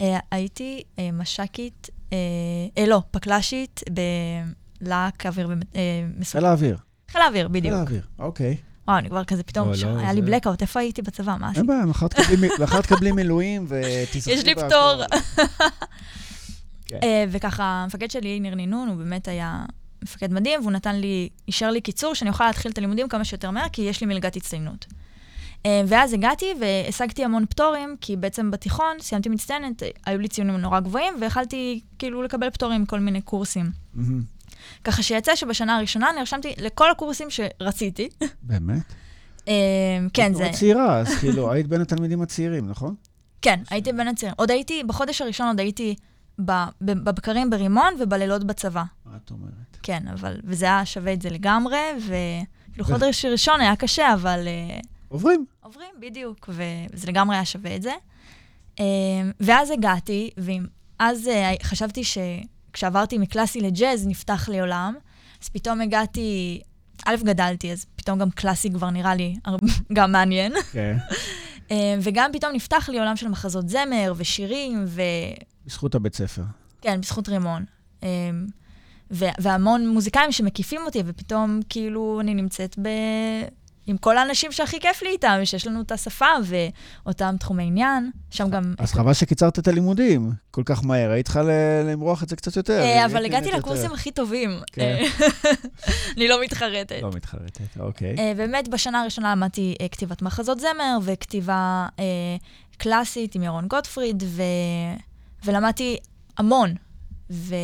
אה, הייתי אה, מש"קית, אה, אה, לא, פקל"שית בלהק אוויר חיל מסוים. האוויר. חיל האוויר, חיל בדיוק. האוויר, אוקיי. וואו, אני כבר כזה פתאום, לא, ש- לא, היה לי זה- בלקאוט, איפה הייתי בצבא? מה אין עשיתי? בעיה, מחר תקבלי מילואים ותשחקי יש לי. פטור. כן. אה, וככה, המפקד שלי, ניר נינון, הוא באמת היה מפקד מדהים, והוא נתן לי, אישר לי קיצור, שאני אוכל להתחיל את הלימודים כמה שיותר מהר, כי יש לי מלגת הצטיינות. אה, ואז הגעתי והשגתי המון פטורים, כי בעצם בתיכון, סיימתי מצטיינת, היו לי ציונים נורא גבוהים, ויכלתי כאילו לקבל פטורים מכל מיני קורסים. ככה שיצא שבשנה הראשונה נרשמתי לכל הקורסים שרציתי. באמת? אה, כן, את זה... נורא צעירה, אז כאילו, היית בין התלמידים הצעירים, נכון? כן, הייתי בין הצעירים. עוד הייתי, בחודש הראשון עוד הייתי בבקרים ברימון ובלילות בצבא. מה את אומרת? כן, אבל, וזה היה שווה את זה לגמרי, וכאילו חודש ראשון היה קשה, אבל uh, עוברים. עוברים, בדיוק, וזה לגמרי היה שווה את זה. Uh, ואז הגעתי, ואז uh, חשבתי שכשעברתי מקלאסי לג'אז נפתח לי עולם, אז פתאום הגעתי, א', גדלתי, אז פתאום גם קלאסי כבר נראה לי גם מעניין. כן. וגם פתאום נפתח לי עולם של מחזות זמר ושירים, ו... בזכות הבית ספר. כן, בזכות רימון. אמ, והמון מוזיקאים שמקיפים אותי, ופתאום כאילו אני נמצאת ב... עם כל האנשים שהכי כיף לי איתם, שיש לנו את השפה ואותם תחומי עניין. שם גם... אז חבל שקיצרת את הלימודים כל כך מהר, היית צריכה למרוח את זה קצת יותר. אה, היית אבל הגעתי נהנית לקורסים. הכי טובים. כן. אה, אני לא מתחרטת. לא מתחרטת, אוקיי. אה, באמת, בשנה הראשונה למדתי אה, כתיבת מחזות זמר וכתיבה אה, קלאסית עם ירון גוטפריד, ו... ולמדתי המון. ו...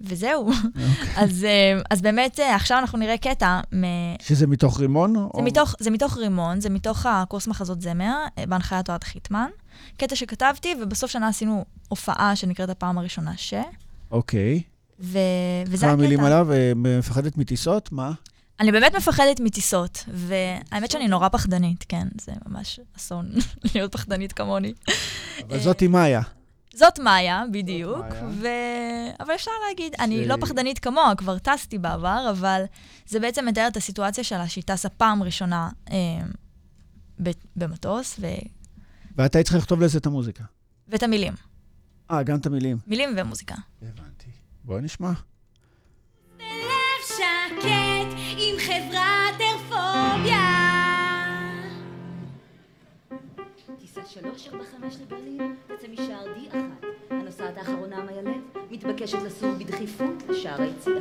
וזהו. אז, אה, אז באמת, אה, עכשיו אנחנו נראה קטע מ... שזה מתוך רימון? זה, או... מתוך, זה מתוך רימון, זה מתוך הקורס מחזות זמר, אה, בהנחיית אוהד חיטמן. קטע שכתבתי, ובסוף שנה עשינו הופעה שנקראת הפעם הראשונה ש... אוקיי. ו... וזה כמה הקטע. מילים עליו? מפחדת מטיסות? מה? אני באמת מפחדת מטיסות, והאמת שאני נורא פחדנית, כן, זה ממש אסון להיות פחדנית כמוני. אבל זאתי מאיה. זאת מאיה, בדיוק, מאיה. ו... אבל אפשר להגיד, אני ש- לא פחדנית כמוה, כבר טסתי בעבר, אבל זה בעצם מתאר את הסיטואציה שלה, שהיא טסה פעם ראשונה אה, ב- במטוס, ו... ואת היית צריכה לכתוב לזה את המוזיקה. ואת המילים. אה, גם את המילים. מילים ומוזיקה. הבנתי. בואי נשמע. שקט עם חברת טיסה 345 לברלין תצא משער D1. הנוסעת האחרונה מאיה לב מתבקשת לסור בדחיפות לשער היציאה.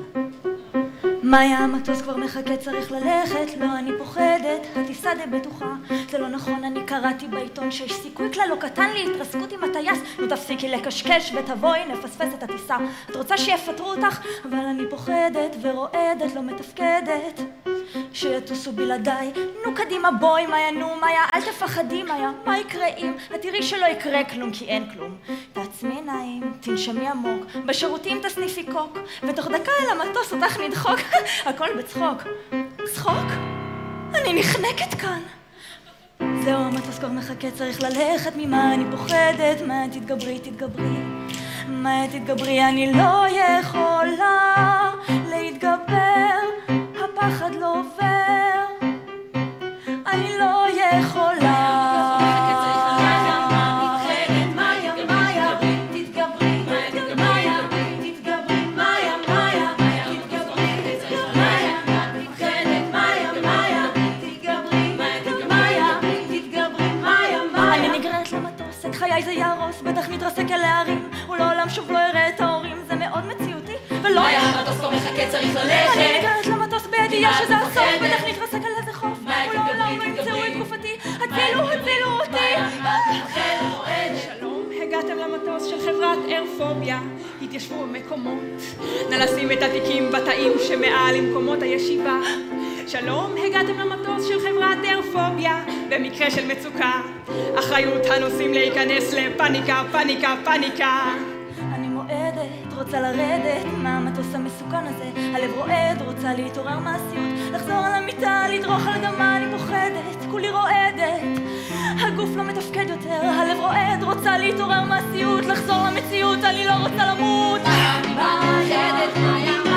מאיה, המטוס כבר מחכה, צריך ללכת, לא, אני פוחדת, הטיסה די בטוחה. זה לא נכון, אני קראתי בעיתון שיש סיכוי כלל לא קטן להתרסקות עם הטייס. נו תפסיקי לקשקש ותבואי, נפספס את הטיסה. את רוצה שיפטרו אותך? אבל אני פוחדת ורועדת, לא מתפקדת. שיטוסו בלעדיי, נו קדימה בואי מאיה, נו מאיה, אל תפחדי מאיה, מה יקרה אם? את תראי שלא יקרה כלום, כי אין כלום. תעצמי עיניים, תנשמי עמוק, בשירותים תסניפי קוק, ותוך דקה אל המטוס אותך נדחוק, הכל בצחוק. צחוק? אני נחנקת כאן. זהו, המטוס כבר מחכה, צריך ללכת, ממה אני פוחדת? מה תתגברי, תתגברי. מה תתגברי, אני לא יכולה להתגבר, הפחד לא עובר. אני לא יכולה. צריך אני נגררת למטוס בידיעה שזה הסוף, בטח נתרסק על איזה חוף, ולעולם לא ימצאו את גופתי, הצילו, הצילו אותי. שלום, הגעתם למטוס של חברת איירפוביה, התיישבו במקומות. נא לשים את התיקים בתאים שמעל למקומות הישיבה. שלום, הגעתם למטוס של חברת איירפוביה, במקרה של מצוקה. אחריות הנוסעים להיכנס לפאניקה, פאניקה, פאניקה. אני מועדת, רוצה לרדת מהמטוס המסוכן הזה, הלב רועד, רוצה להתעורר מהסיוט, לחזור על המיטה, לדרוך על אדמה, אני פוחדת, כולי רועדת. הגוף לא מתפקד יותר, הלב רועד, רוצה להתעורר מהסיוט, לחזור למציאות, אני לא רוצה למות. מפחדת מאיה, את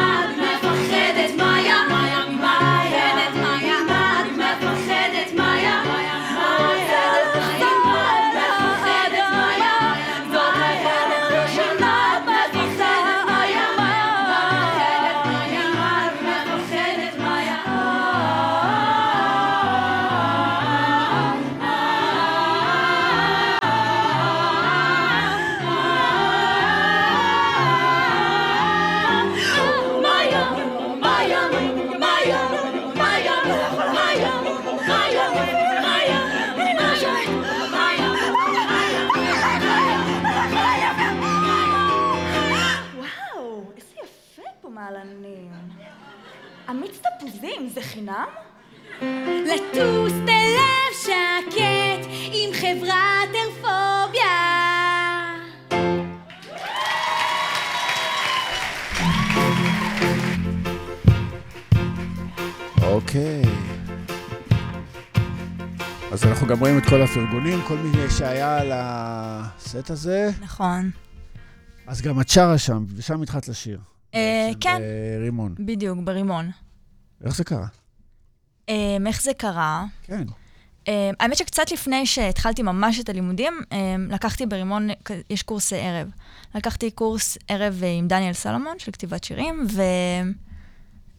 אנחנו גם רואים את כל הפרגונים, כל מי שהיה על הסט הזה. נכון. אז גם את שרה שם, ושם התחלת לשיר. אה, כן, ברימון. בדיוק, ברימון. איך זה קרה? אה, איך זה קרה? כן. אה, האמת שקצת לפני שהתחלתי ממש את הלימודים, לקחתי ברימון, יש קורס ערב. לקחתי קורס ערב עם דניאל סלומון של כתיבת שירים, ו...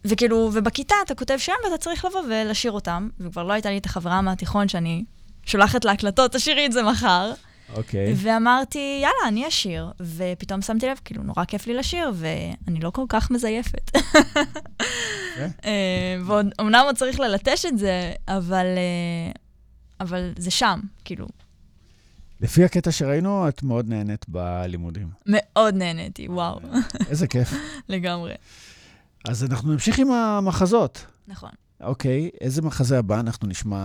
וכאילו, ובכיתה אתה כותב שם ואתה צריך לבוא ולשיר אותם, וכבר לא הייתה לי את החברה מהתיכון שאני שולחת להקלטות, תשאירי את זה מחר. אוקיי. ואמרתי, יאללה, אני אשיר. ופתאום שמתי לב, כאילו, נורא כיף לי לשיר, ואני לא כל כך מזייפת. אה, ואומנם עוד צריך ללטש את זה, אבל, אה, אבל זה שם, כאילו. לפי הקטע שראינו, את מאוד נהנית בלימודים. מאוד נהניתי, וואו, איזה כיף. לגמרי. אז אנחנו נמשיך עם המחזות. נכון. אוקיי, איזה מחזה הבא? אנחנו נשמע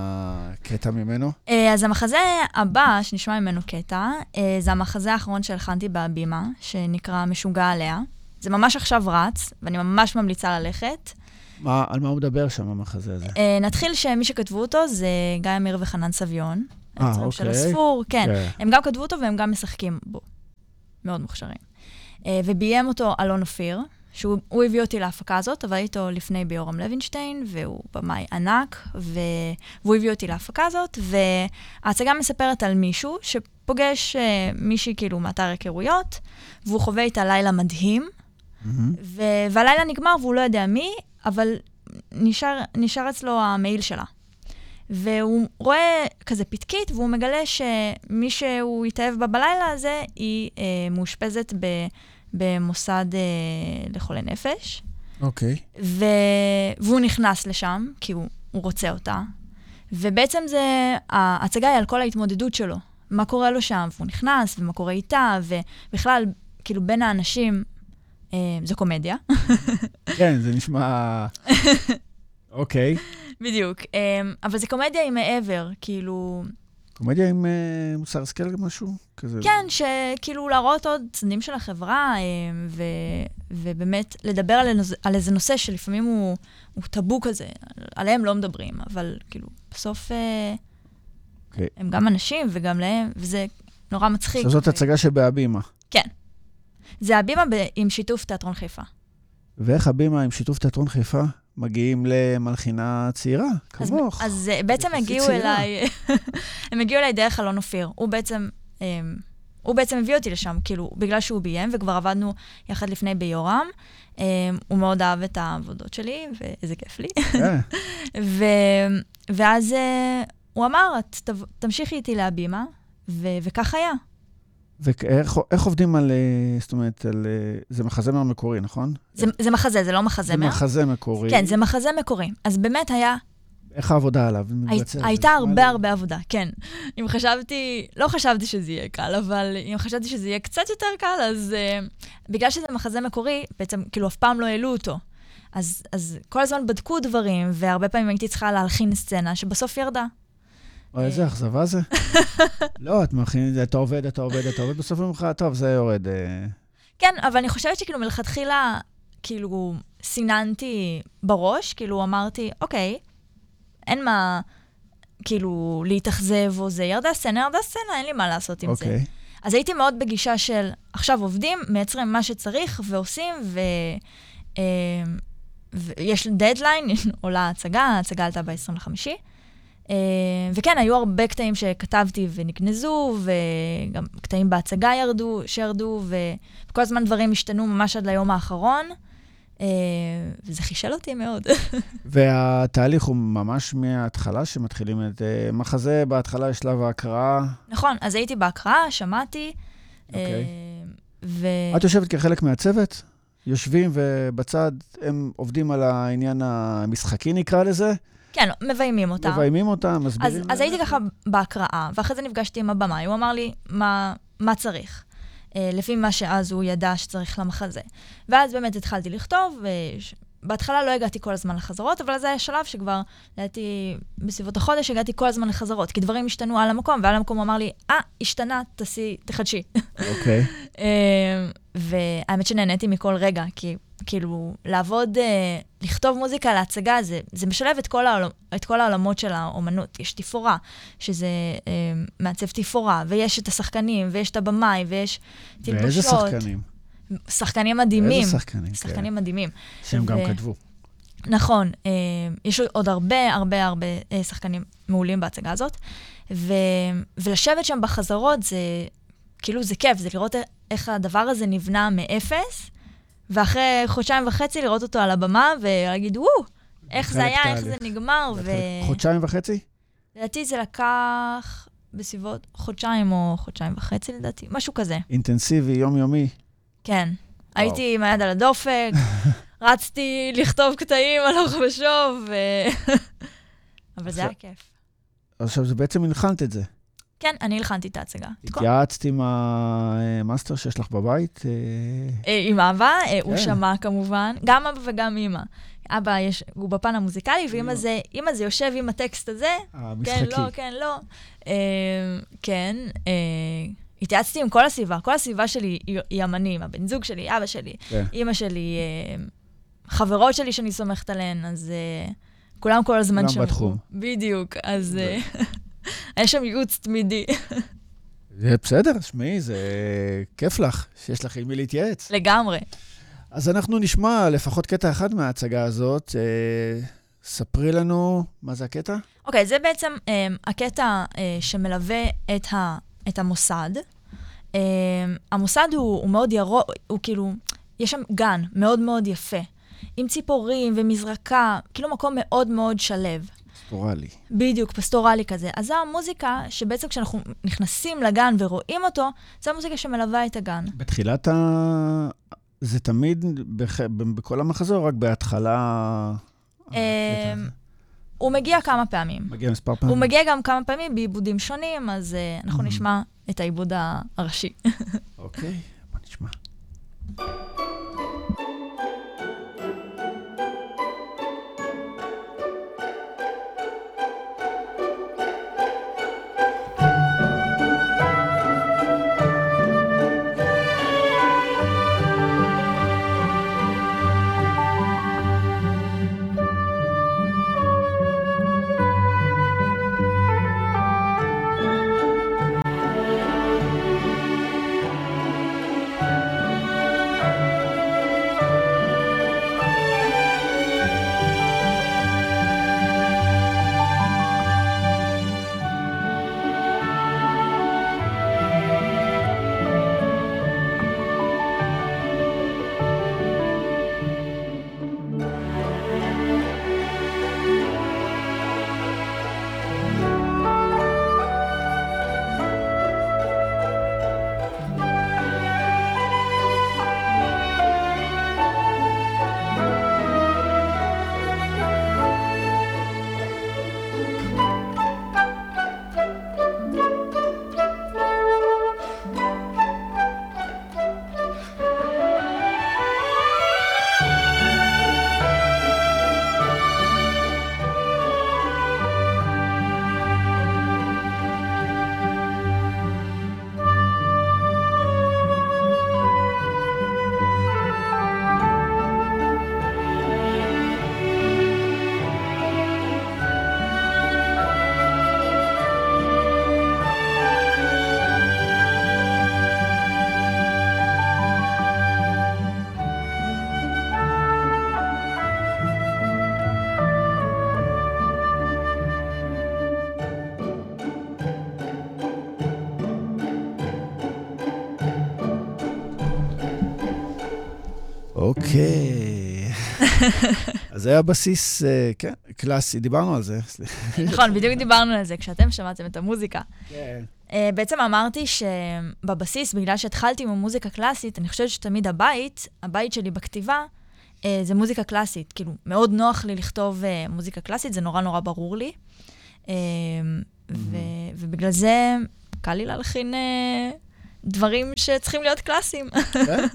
קטע ממנו. אה, אז המחזה הבא, שנשמע ממנו קטע, אה, זה המחזה האחרון שהלחנתי בהבימה, שנקרא משוגע עליה. זה ממש עכשיו רץ, ואני ממש ממליצה ללכת. מה, על מה הוא מדבר שם, המחזה הזה? אה, נתחיל שמי שכתבו אותו זה גיא אמיר וחנן סביון. אה, היוצרים של אוקיי. הספור, כן. כן. הם גם כתבו אותו והם גם משחקים בו. מאוד מוכשרים. וביים אותו אלון אופיר, שהוא הוא הביא אותי להפקה הזאת, עבדתי איתו לפני ביורם לוינשטיין, והוא במאי ענק, ו... והוא הביא אותי להפקה הזאת, וההצגה מספרת על מישהו שפוגש אה, מישהי כאילו מאתר היכרויות, והוא חווה איתה לילה מדהים, מהמם. ו... והלילה נגמר והוא לא יודע מי, אבל נשאר, נשאר אצלו המעיל שלה. והוא רואה כזה פתקית, והוא מגלה שמי שהוא התאהב בה בלילה הזה, היא אה, מאושפזת ב, במוסד אה, לחולי נפש. אוקיי. ו... והוא נכנס לשם, כי הוא, הוא רוצה אותה. ובעצם זה, ההצגה היא על כל ההתמודדות שלו. מה קורה לו שם, והוא נכנס, ומה קורה איתה, ובכלל, כאילו, בין האנשים, אה, זו קומדיה. כן, זה נשמע... אוקיי. בדיוק. אה, אבל זו קומדיה עם מעבר, כאילו... קומדיה עם אה, מוסר השכל משהו? כזה. כן, שכאילו להראות עוד צדדים של החברה, אה, ו, ובאמת לדבר על, על איזה נושא שלפעמים הוא, הוא טאבו כזה, עליהם לא מדברים, אבל כאילו, בסוף אה, אוקיי. הם גם אנשים וגם להם, וזה נורא מצחיק. זאת ו- הצגה שבהבימה. כן. זה הבימה ב- עם שיתוף תיאטרון חיפה. ואיך הבימה עם שיתוף תיאטרון חיפה מגיעים למלחינה צעירה, אז, כמוך? אז אה, בעצם הגיעו צעירה. אליי, הם הגיעו אליי דרך אלון אופיר. הוא בעצם, אה, הוא בעצם הביא אותי לשם, כאילו, בגלל שהוא ביים, וכבר עבדנו יחד לפני ביורם. אה, הוא מאוד אהב את העבודות שלי, ואיזה כיף לי. כן. ו... ואז אה, הוא אמר. תמשיכי איתי להבימה, ו... וכך היה. ואיך איך עובדים על, אה, זאת אומרת, על... אה, זה מחזמר מקורי, נכון? זה, זה מחזה, זה לא זה מחזמר. מחזה מקורי. כן, זה מחזה מקורי. אז באמת היה, איך העבודה עליו? הי? הייתה זה הרבה לי- הרבה עבודה, כן. אם חשבתי, לא חשבתי שזה יהיה קל, אבל אם חשבתי שזה יהיה קצת יותר קל, אז uh, בגלל שזה מחזה מקורי, בעצם כאילו אף פעם לא העלו אותו. אז, אז כל הזמן בדקו דברים, והרבה פעמים הייתי צריכה להלחין סצנה שבסוף ירדה. אוי, איזה אכזבה זה. לא, את מכין, אתה עובד, אתה עובד, אתה עובד, בסוף אומרים לך, טוב, זה יורד. אה, כן, אבל אני חושבת שכאילו מלכתחילה, כאילו, סיננתי בראש, כאילו אמרתי, אוקיי, אין מה, כאילו, להתאכזב או זה, ירדה סצנה, ירדה סצנה, אין לי מה לעשות עם זה. אוקיי. אז הייתי מאוד בגישה של, עכשיו עובדים, מייצרים מה שצריך ועושים, ו... אה, ויש דדליין, עולה ההצגה, ההצגה עלתה ב-25. אה, וכן, היו הרבה קטעים שכתבתי ונגנזו, וגם קטעים בהצגה ירדו, שירדו, וכל הזמן דברים השתנו ממש עד ליום האחרון, אה, וזה חישל אותי מאוד. והתהליך הוא ממש מההתחלה, שמתחילים את אה, מחזה, בהתחלה יש שלב ההקראה. נכון, אז הייתי בהקראה, שמעתי, אוקיי. ו... את יושבת כחלק מהצוות? יושבים ובצד הם עובדים על העניין המשחקי, נקרא לזה? כן, מביימים אותם. מביימים אותם, מסבירים אז. אז הייתי ככה בהקראה, ואחרי זה נפגשתי עם הבמאי, הוא אמר לי מה, מה צריך, אה, לפי מה שאז הוא ידע שצריך למחזה. ואז באמת התחלתי לכתוב, וש... בהתחלה לא הגעתי כל הזמן לחזרות, אבל זה היה שלב שכבר, לדעתי, בסביבות החודש הגעתי כל הזמן לחזרות, כי דברים השתנו על המקום, ועל המקום הוא אמר לי, אה, השתנה, תעשי, תחדשי. אוקיי. אה, והאמת שנהניתי מכל רגע, כי כאילו, לעבוד, אה, לכתוב מוזיקה להצגה, זה, זה משלב את כל, העול, את כל העולמות של האומנות. יש תפאורה, שזה אה, מעצב תפאורה, ויש את השחקנים, ויש את הבמאי, ויש תלבושות. ואיזה שחקנים? שחקנים מדהימים. איזה שחקנים, שחקנים מדהימים. שהם גם ו- כתבו. נכון, אה, יש עוד הרבה הרבה הרבה אה, שחקנים מעולים בהצגה הזאת, ו, ולשבת שם בחזרות זה, כאילו זה כיף, זה לראות איך הדבר הזה נבנה מאפס, ואחרי חודשיים וחצי לראות אותו על הבמה ולהגיד, וואו, איך זה היה, איך זה. נגמר, חלק- חודשיים וחצי? ולדעתי זה לקח בסביבות חודשיים או חודשיים וחצי לדעתי, משהו כזה. אינטנסיבי, יומיומי. כן. הייתי עם היד על הדופק, רצתי לכתוב קטעים הלוך ושוב, ו... אבל זה היה כיף. עכשיו, זה בעצם הלחנת את זה. כן, אני הלחנתי את ההצגה. התייעצת עם המאסטר שיש לך בבית? אה, אה, עם אבא, אה, הוא כן. שמע כמובן, גם אבא וגם אימא. אבא יש, הוא בפן המוזיקלי, ואימא זה, אימא זה יושב עם הטקסט הזה, כן, המשחקי. לא, כן, לא. כן, התייעצתי עם כל הסביבה, כל הסביבה שלי היא, אמנים, הבן זוג שלי, אבא שלי, כן. אימא שלי, חברות שלי שאני סומכת עליהן, אז כולם כל הזמן כולם שמעו. בתחום. בדיוק, אז היה שם ייעוץ תמידי. זה בסדר, שמעי, זה כיף לך שיש לך עם מי להתייעץ. לגמרי. אז אנחנו נשמע לפחות קטע אחד מההצגה הזאת. אה, ספרי לנו מה זה הקטע. אוקיי, זה בעצם אה, הקטע אה, שמלווה את, ה, את המוסד. אה, המוסד הוא, הוא מאוד ירוק, הוא כאילו, יש שם גן מאוד מאוד יפה, עם ציפורים ומזרקה, כאילו מקום מאוד מאוד שלו. סטורלי. בדיוק, פסטורלי כזה. אז זו המוזיקה שבעצם כשאנחנו נכנסים לגן ורואים אותו, זו המוזיקה שמלווה את הגן. בתחילת ה... זה תמיד בח... בכל המחזור, רק בהתחלה... אה, הזה. הוא מגיע כמה פעמים. מגיע מספר פעמים. הוא מגיע גם כמה פעמים בעיבודים שונים, אז uh, אנחנו Mhm. נשמע את העיבוד הראשי. אוקיי, בוא נשמע. זה היה בסיס, אה, כן, קלאסי, דיברנו על זה. נכון, בדיוק דיברנו על זה כשאתם שמעתם את המוזיקה. כן. Uh, בעצם אמרתי שבבסיס, בגלל שהתחלתי עם המוזיקה קלאסית, אני חושבת שתמיד הבית, הבית שלי בכתיבה, uh, זה מוזיקה קלאסית. כאילו, מאוד נוח לי לכתוב uh, מוזיקה קלאסית, זה נורא נורא ברור לי. Uh, ו- ובגלל זה קל לי להלחין uh, דברים שצריכים להיות קלאסיים. כן.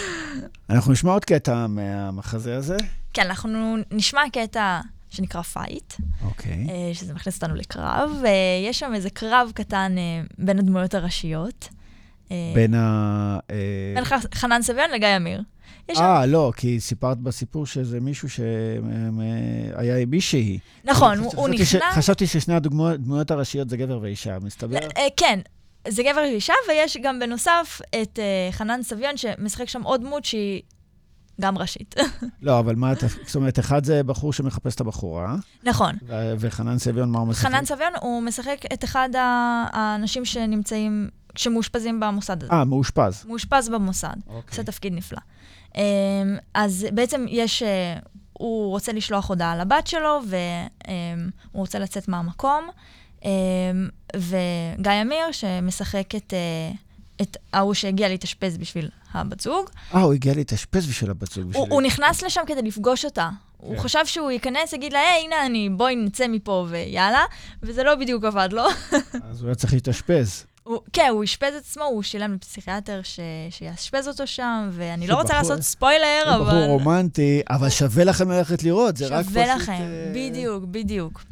אנחנו נשמע עוד קטע מהמחזה הזה. כן, אנחנו נשמע קטע שנקרא Fight. אוקיי. אה, שזה מכניס אותנו לקרב, ויש שם איזה קרב קטן אה, בין הדמויות הראשיות. אה, בין ה... אה, בין חנן סביון לגיא אמיר. יש שם- אה, לא, כי סיפרת בסיפור שזה מישהו שהיה עם מישהי. נכון, הוא הוא חשבתי ששני הדמויות הראשיות זה גבר ואישה, מסתבר? אה, כן, זה גבר ואישה, ויש גם בנוסף את אה, חנן סביון, שמשחק שם עוד דמות שהיא גם ראשית. לא, אבל מה? זאת אומרת, אחד זה בחור שמחפש את הבחורה, נכון. וחנן סביון, מה הוא משחק? חנן סביון, הוא משחק את אחד האנשים שנמצאים, שמאושפזים במוסד הזה. אה, מאושפז. מאושפז במוסד. אוקיי. עושה תפקיד נפלא. אמ, אז בעצם יש, אה, הוא רוצה לשלוח הודעה לבת שלו, והוא רוצה לצאת מהמקום. אמ, וגיא אמיר, שמשחק את, אה, את ההוא שהגיע להתאשפז בשביל הבת זוג, אה, הוא הגיע להתאשפז בשביל הבת זוג. הוא, בשביל- הוא נכנס לשם כדי לפגוש אותה. הוא כן. חשב שהוא ייכנס, יגיד לה, היי, הנה אני, בואי נצא מפה ויאללה, וזה לא בדיוק עבד לו. אז הוא היה צריך להתאשפז. הוא, כן, הוא אשפז את עצמו, הוא שילם לפסיכיאטר ש... שיאשפז אותו שם, ואני לא רוצה בחור- לעשות ספוילר, הוא בחור אבל... רומנטי, אבל שווה לכם ללכת לראות, זה רק פשוט... שווה לכם, אה, בדיוק, בדיוק.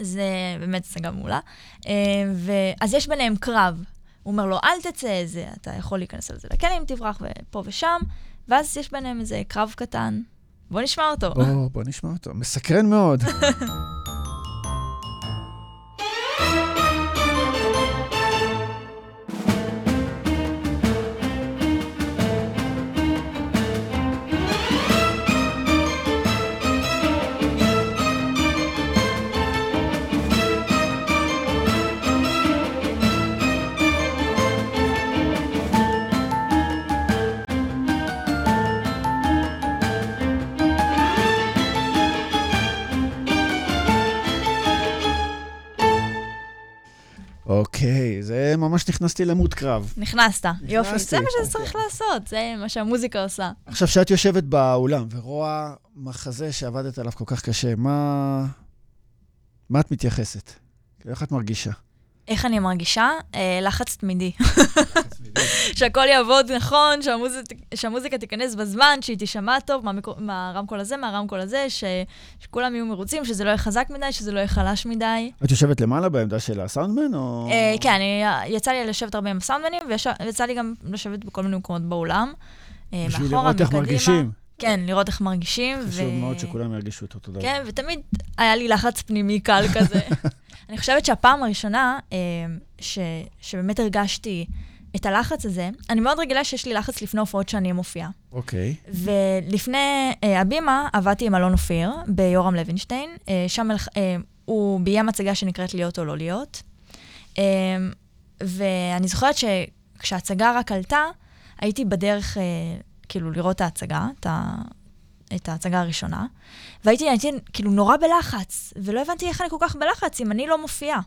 זה באמת הצגה מעולה. אה, ו- אז יש ביניהם קרב. הוא אומר לו, אל תצא, זה, אתה יכול להיכנס על זה לכלא אם תברח ופה ושם, ואז יש ביניהם איזה קרב קטן. בוא נשמע אותו. בוא, בוא נשמע אותו. מסקרן מאוד. נכנסתי למוד קרב. נכנסת, יופי. זה מה שצריך. לעשות, זה מה שהמוזיקה עושה. עכשיו, שאת יושבת באולם ורואה מחזה שעבדת עליו כל כך קשה, מה... מה את מתייחסת? כאילו, איך את מרגישה? איך אני מרגישה? אה, לחץ תמידי. שהכל יעבוד נכון, שהמוזיק, שהמוזיקה תיכנס בזמן, שהיא תישמע טוב מהמקור, מהרמקול הזה, מהרמקול הזה, ש, שכולם יהיו מרוצים, שזה לא יהיה חזק מדי, שזה לא יהיה חלש מדי. את יושבת למעלה בעמדה של הסאונדמן, או... אה, כן, אני, יצא לי לשבת הרבה עם הסאונדמנים, ויצא לי גם לשבת בכל מיני מקומות באולם. אה, בשביל מאחורה, לראות איך מקדימה. מרגישים. כן, לראות איך מרגישים. חשוב מאוד שכולם ירגישו אותו דבר. כן, ותמיד היה לי לחץ פנימי קל כזה. אני חושבת שהפעם הראשונה אה, ש, שבאמת הרגשתי את הלחץ הזה, אני מאוד רגילה שיש לי לחץ לפני הופעות שאני מופיעה. אוקיי. ולפני אה, הבימה עבדתי עם אלון אופיר ביורם לוינשטיין, אה, שם הוא ביים הצגה שנקראת להיות או לא להיות. ואני זוכרת שכשההצגה רק עלתה, הייתי בדרך, כאילו, לראות את ההצגה, את, ה, את ההצגה הראשונה, והייתי הייתי, כאילו נורא בלחץ, ולא הבנתי איך אני כל כך בלחץ אם אני לא מופיעה.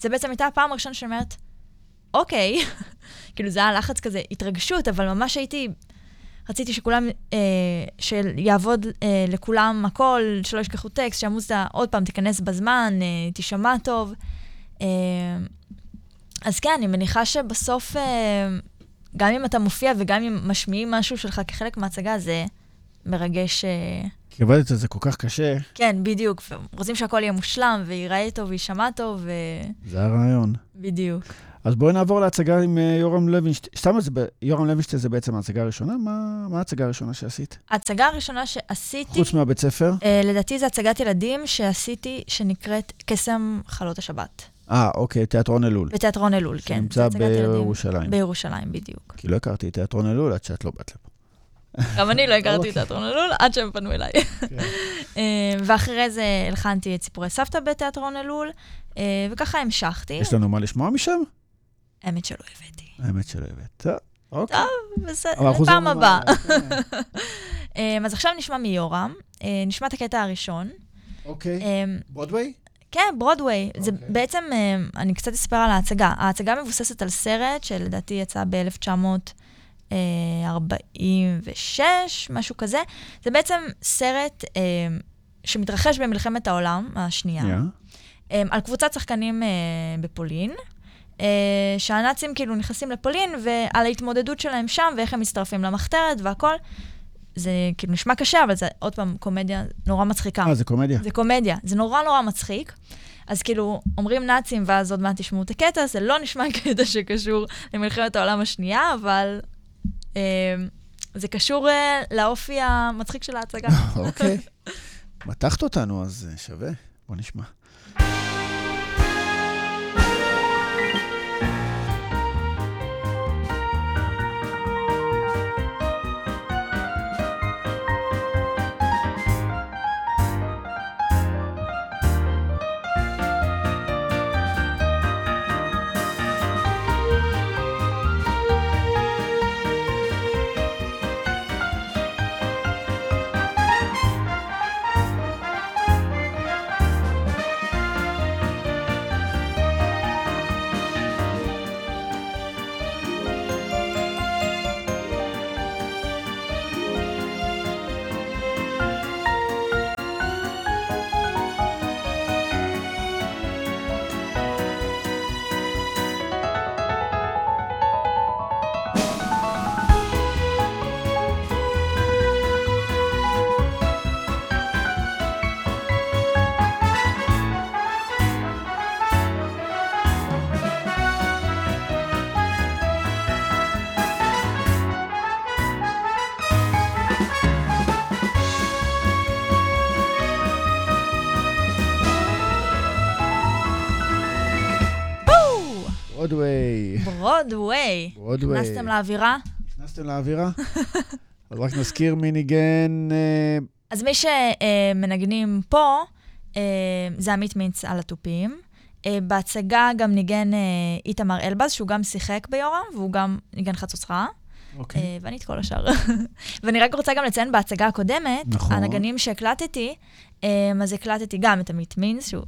זה בעצם הייתה הפעם הראשונה שאני אומרת, אוקיי, כאילו זה היה לחץ כזה, התרגשות, אבל ממש הייתי, רציתי שכולם, אה, שיעבוד אה, לכולם הכל, שלא ישכחו טקסט, שהמוזיקה עוד פעם תיכנס בזמן, אה, תישמע טוב. אה, אז כן, אני מניחה שבסוף, אה, גם אם אתה מופיע וגם אם משמיעים משהו שלך כחלק מההצגה, זה מרגש. אה, כי עבדת על זה כל כך קשה, כן, בדיוק. רוצים שהכל יהיה מושלם, וייראה טוב, ויישמע טוב, זה הרעיון. ובדיוק. אז בואי נעבור להצגה עם אה, יורם לוינשטיין. סתם, אז ב- יורם לוינשטיין זה בעצם ההצגה הראשונה? מה מה ההצגה הראשונה שעשית? ההצגה הראשונה שעשיתי, חוץ מהבית ספר? אה, לדעתי זו הצגת ילדים שעשיתי, שנקראת קסם חלות השבת. אה, אוקיי, תיאטרון אלול. בתיאטרון אלול, כן. שנמצא בירושלים. בירושלים, בדיוק. כי לא הכרתי את תיאטרון אלול עד שאת לא באת לפה. גם אני לא הכרתי אוקיי. את תיאטרון אלול עד שהם פנו אליי. אה, ואחרי זה הלחנתי את סיפורי סבתא בתיאטרון אלול, אה, וככה המשכתי. יש לנו מה לשמוע משם? האמת שלא הבאתי. האמת שלא הבאת. טוב, אוקיי. טוב, בסדר, חוזרים הבאה. למה- אה, אז עכשיו נשמע מיורם, נשמע את הקטע הראשון. אוקיי. ברודוויי? כן, ברודוויי. זה אוקיי. בעצם, אני קצת אספר על ההצגה. ההצגה מבוססת על סרט שלדעתי יצא ב-1946, משהו כזה. זה בעצם סרט אה, שמתרחש במלחמת העולם השנייה, שנייה. אה, על קבוצת שחקנים אה, בפולין. אה, שהנאצים כאילו נכנסים לפולין, ועל ההתמודדות שלהם שם, ואיך הם מצטרפים למחתרת והכל. זה כאילו נשמע קשה, אבל זה עוד פעם קומדיה נורא מצחיקה. אה, זה קומדיה. זה קומדיה, זה נורא נורא מצחיק. אז כאילו, אומרים נאצים, ואז עוד מעט תשמעו את הקטע, זה לא נשמע קטע שקשור למלחמת העולם השנייה, אבל אה, זה קשור אה, לאופי המצחיק של ההצגה. אוקיי. מתחת אותנו, אז אה, שווה. בוא נשמע. ברודוויי. ברודוויי. ברודוויי. נכנסתם לאווירה? נכנסתם לאווירה? אז רק נזכיר מי ניגן... אה, אז מי שמנגנים פה, אה, זה עמית מינץ על התופים. אה, בהצגה גם ניגן איתמר אלבז, שהוא גם שיחק ביורם, והוא גם ניגן חצוצרה. אוקיי. אה, ואני את כל השאר. ואני רק רוצה גם לציין בהצגה הקודמת, נכון. הנגנים שהקלטתי, אז הקלטתי גם את עמית מינץ, שהוא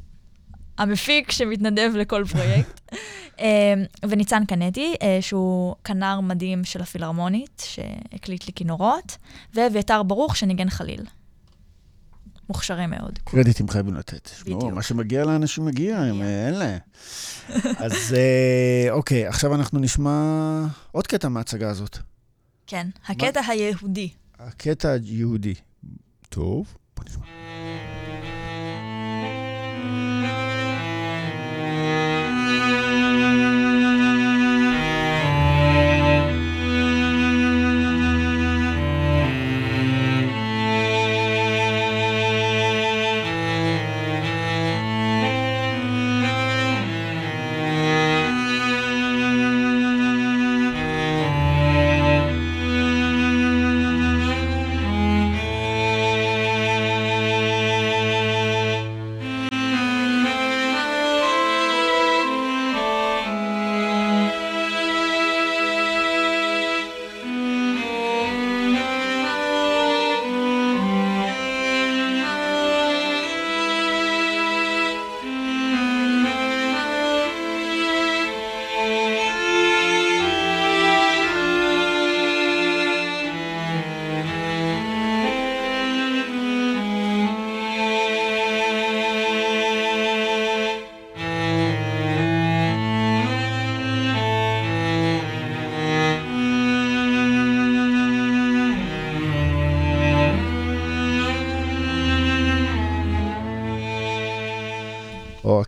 המפיק שמתנדב לכל פרויקט, אה, וניצן קנטי, אה, שהוא כנר מדהים של הפילהרמונית, שהקליט לי כינורות, ואביתר ברוך, שניגן חליל. מוכשרים מאוד. קרדיטים חייבים לתת. בדיוק. מה שמגיע לאנשים מגיע, הם אין להם. אז אה, אוקיי, עכשיו אנחנו נשמע עוד קטע מההצגה הזאת. כן, הקטע היהודי. הקטע היהודי. טוב, בוא נשמע.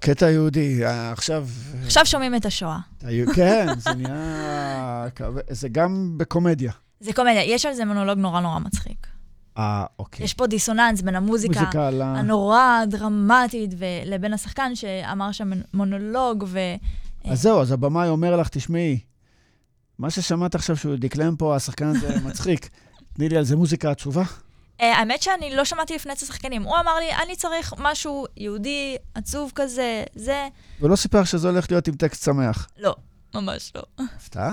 הקטע היהודי, אה, עכשיו... עכשיו שומעים את השואה. כן, זה נהיה... זה גם בקומדיה. זה קומדיה, יש על זה מונולוג נורא נורא מצחיק. אה, אוקיי. יש פה דיסוננס בין המוזיקה מוזיקה. הנורא דרמטית לבין השחקן שאמר שם מונולוג, ו... אז זהו, אז הבמאי אומר לך, תשמעי, מה ששמעת עכשיו שהוא דקלם פה, השחקן הזה מצחיק. תני לי על זה מוזיקה עצובה. אה, האמת שאני לא שמעתי לפני את השחקנים. הוא אמר לי, אני צריך משהו יהודי, עצוב כזה, זה... ולא סיפר שזה הולך להיות עם טקסט שמח. לא, ממש לא. הפתעה.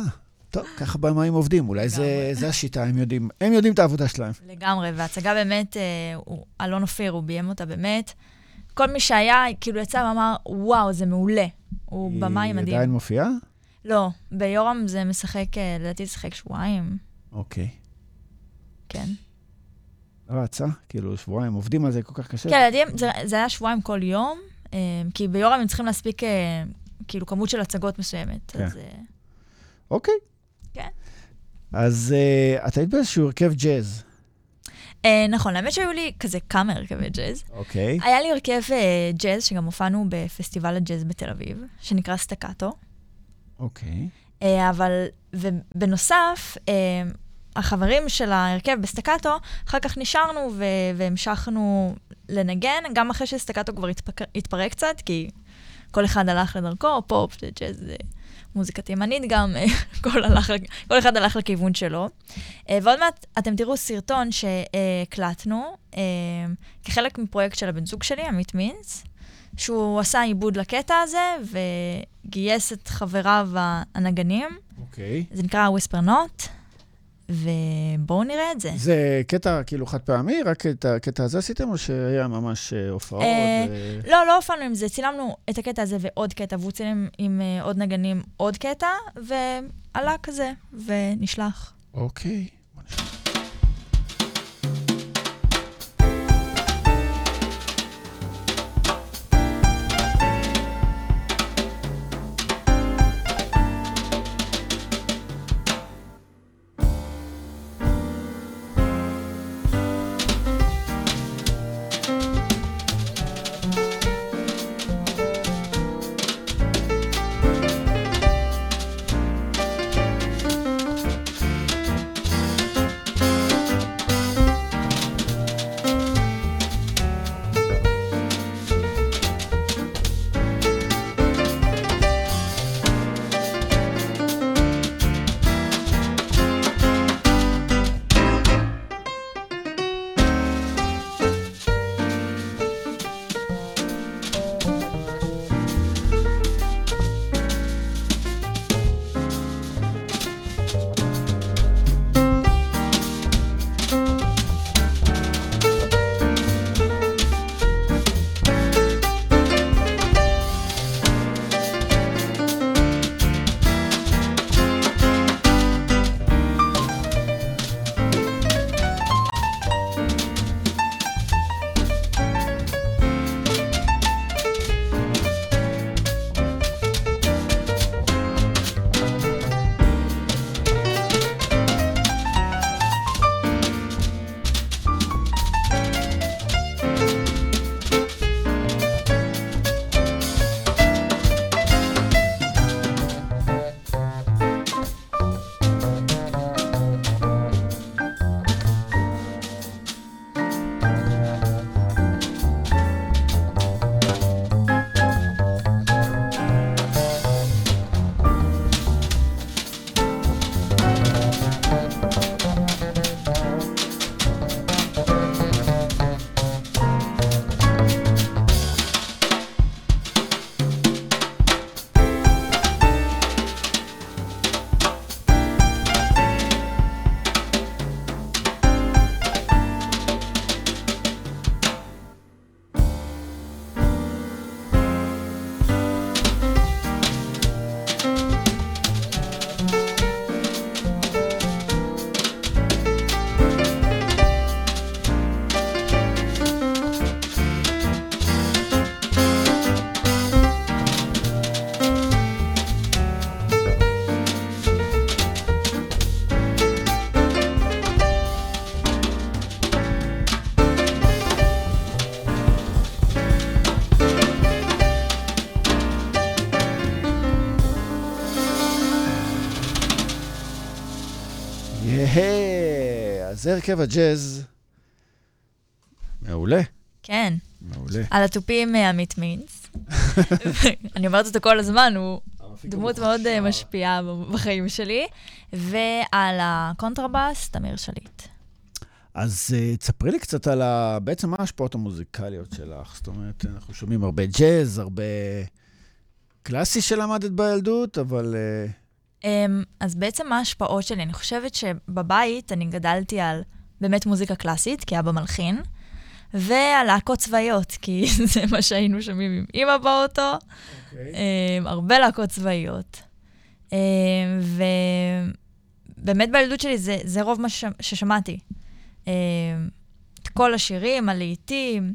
טוב, ככה במאים עובדים, אולי זה. זה השיטה, הם יודעים, הם יודעים את העבודה שלהם. לגמרי, וההצגה באמת, אה, הוא, אלון אופיר, הוא ביים אותה באמת. כל מי שהיה, כאילו יצא ואמר, וואו, זה מעולה. הוא במאי היא מדהים. עדיין מופיעה? לא, ביורם זה משחק, אה, לדעתי זה משחק שבועיים, אוקיי. כן. רצה, כאילו שבועיים, עובדים על זה כל כך קשה. כן, לדעתי זה, זה היה שבועיים כל יום, אה, כי ביורם הם צריכים להספיק אה, כאילו כמות של הצגות מסוימת. כן. אז אה, אוקיי. כן. אז אה, את היית באיזשהו הרכב ג'אז. אה, נכון, האמת שהיו לי כזה כמה הרכבי ג'אז. אוקיי. היה לי הרכב אה, ג'אז, שגם הופענו בפסטיבל הג'אז בתל אביב, שנקרא סטקטו. אוקיי. אה, אבל, ובנוסף, אה, החברים של ההרכב בסטקטו, אחר כך נשארנו ו- והמשכנו לנגן, גם אחרי שסטקטו כבר התפק- התפרק קצת, כי כל אחד הלך לדרכו, פופ, ג'אז, אה, מוזיקה תימנית גם, אה, כל, הלך, כל אחד הלך לכיוון שלו. אה, ועוד מעט אתם תראו סרטון שהקלטנו, כחלק מפרויקט של הבן זוג שלי, עמית מינץ, שהוא עשה עיבוד לקטע הזה, וגייס את חבריו הנגנים. אוקיי. זה נקרא Whisper Not, ובואו נראה את זה. זה קטע כאילו חד פעמי? רק את הקטע הזה עשיתם, או שהיה ממש אה, הופעות? אה, ו- לא, לא הופענו עם זה, צילמנו את הקטע הזה ועוד קטע, והוא צילם עם אה, עוד נגנים עוד קטע, ועלה כזה, ונשלח. אוקיי. אז זה הרכב הג'אז. מעולה, כן. מעולה. על התופים אה, עמית מינץ. אני אומרת אותו כל הזמן, הוא דמות מאוד אה, משפיעה בחיים שלי. ועל הקונטרבאס, תמיר שליט. אז אה, תספרי לי קצת על ה... בעצם מה ההשפעות המוזיקליות שלך. זאת אומרת, אנחנו שומעים הרבה ג'אז, הרבה קלאסי שלמדת בילדות, אבל... אה... Um, אז בעצם מה ההשפעות שלי? אני חושבת שבבית אני גדלתי על באמת מוזיקה קלאסית, כי אבא מלחין, ועל להקות צבאיות, כי זה מה שהיינו שומעים עם אימא באוטו. Okay. Um, הרבה להקות צבאיות. Um, ובאמת בילדות שלי זה, זה רוב מה. ששמעתי. את כל השירים, הלהיטים.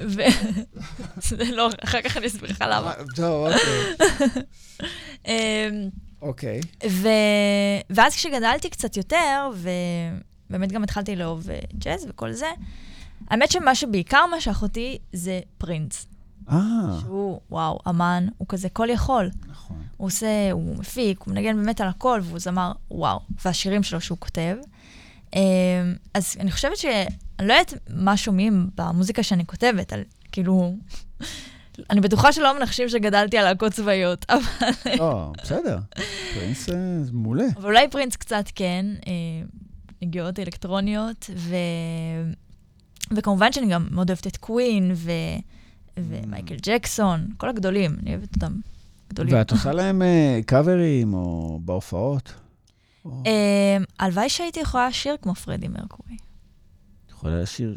זה לא, אחר כך אני אסביר לך למה. טוב, אוקיי. אמ, אוקיי. ואז כשגדלתי קצת יותר, ובאמת גם התחלתי לאהוב אה, ג'אז וכל זה, האמת שמה שבעיקר משך אותי זה פרינס. אה. שהוא, וואו, אמן, הוא כזה כל יכול. נכון. הוא עושה, הוא מפיק, הוא מנגן באמת על הכל, והוא זמר, וואו. והשירים שלו שהוא כותב. אמ, אז אני חושבת ש... אני לא יודעת מה שומעים במוזיקה שאני כותבת, על כאילו... אני בטוחה שלא מנחשים שגדלתי על להקות צבאיות, אבל... לא, בסדר. פרינס אה, זה מעולה. אבל אולי פרינס קצת כן, אה, נגיעות אלקטרוניות, ו... וכמובן שאני גם מאוד אוהבת את קווין, ו... ומייקל ג'קסון, כל הגדולים, אני אוהבת אותם גדולים. ואת עושה להם קאברים או בהופעות? אה, הלוואי שהייתי יכולה לשיר כמו פרדי מרקורי. יכולה לשיר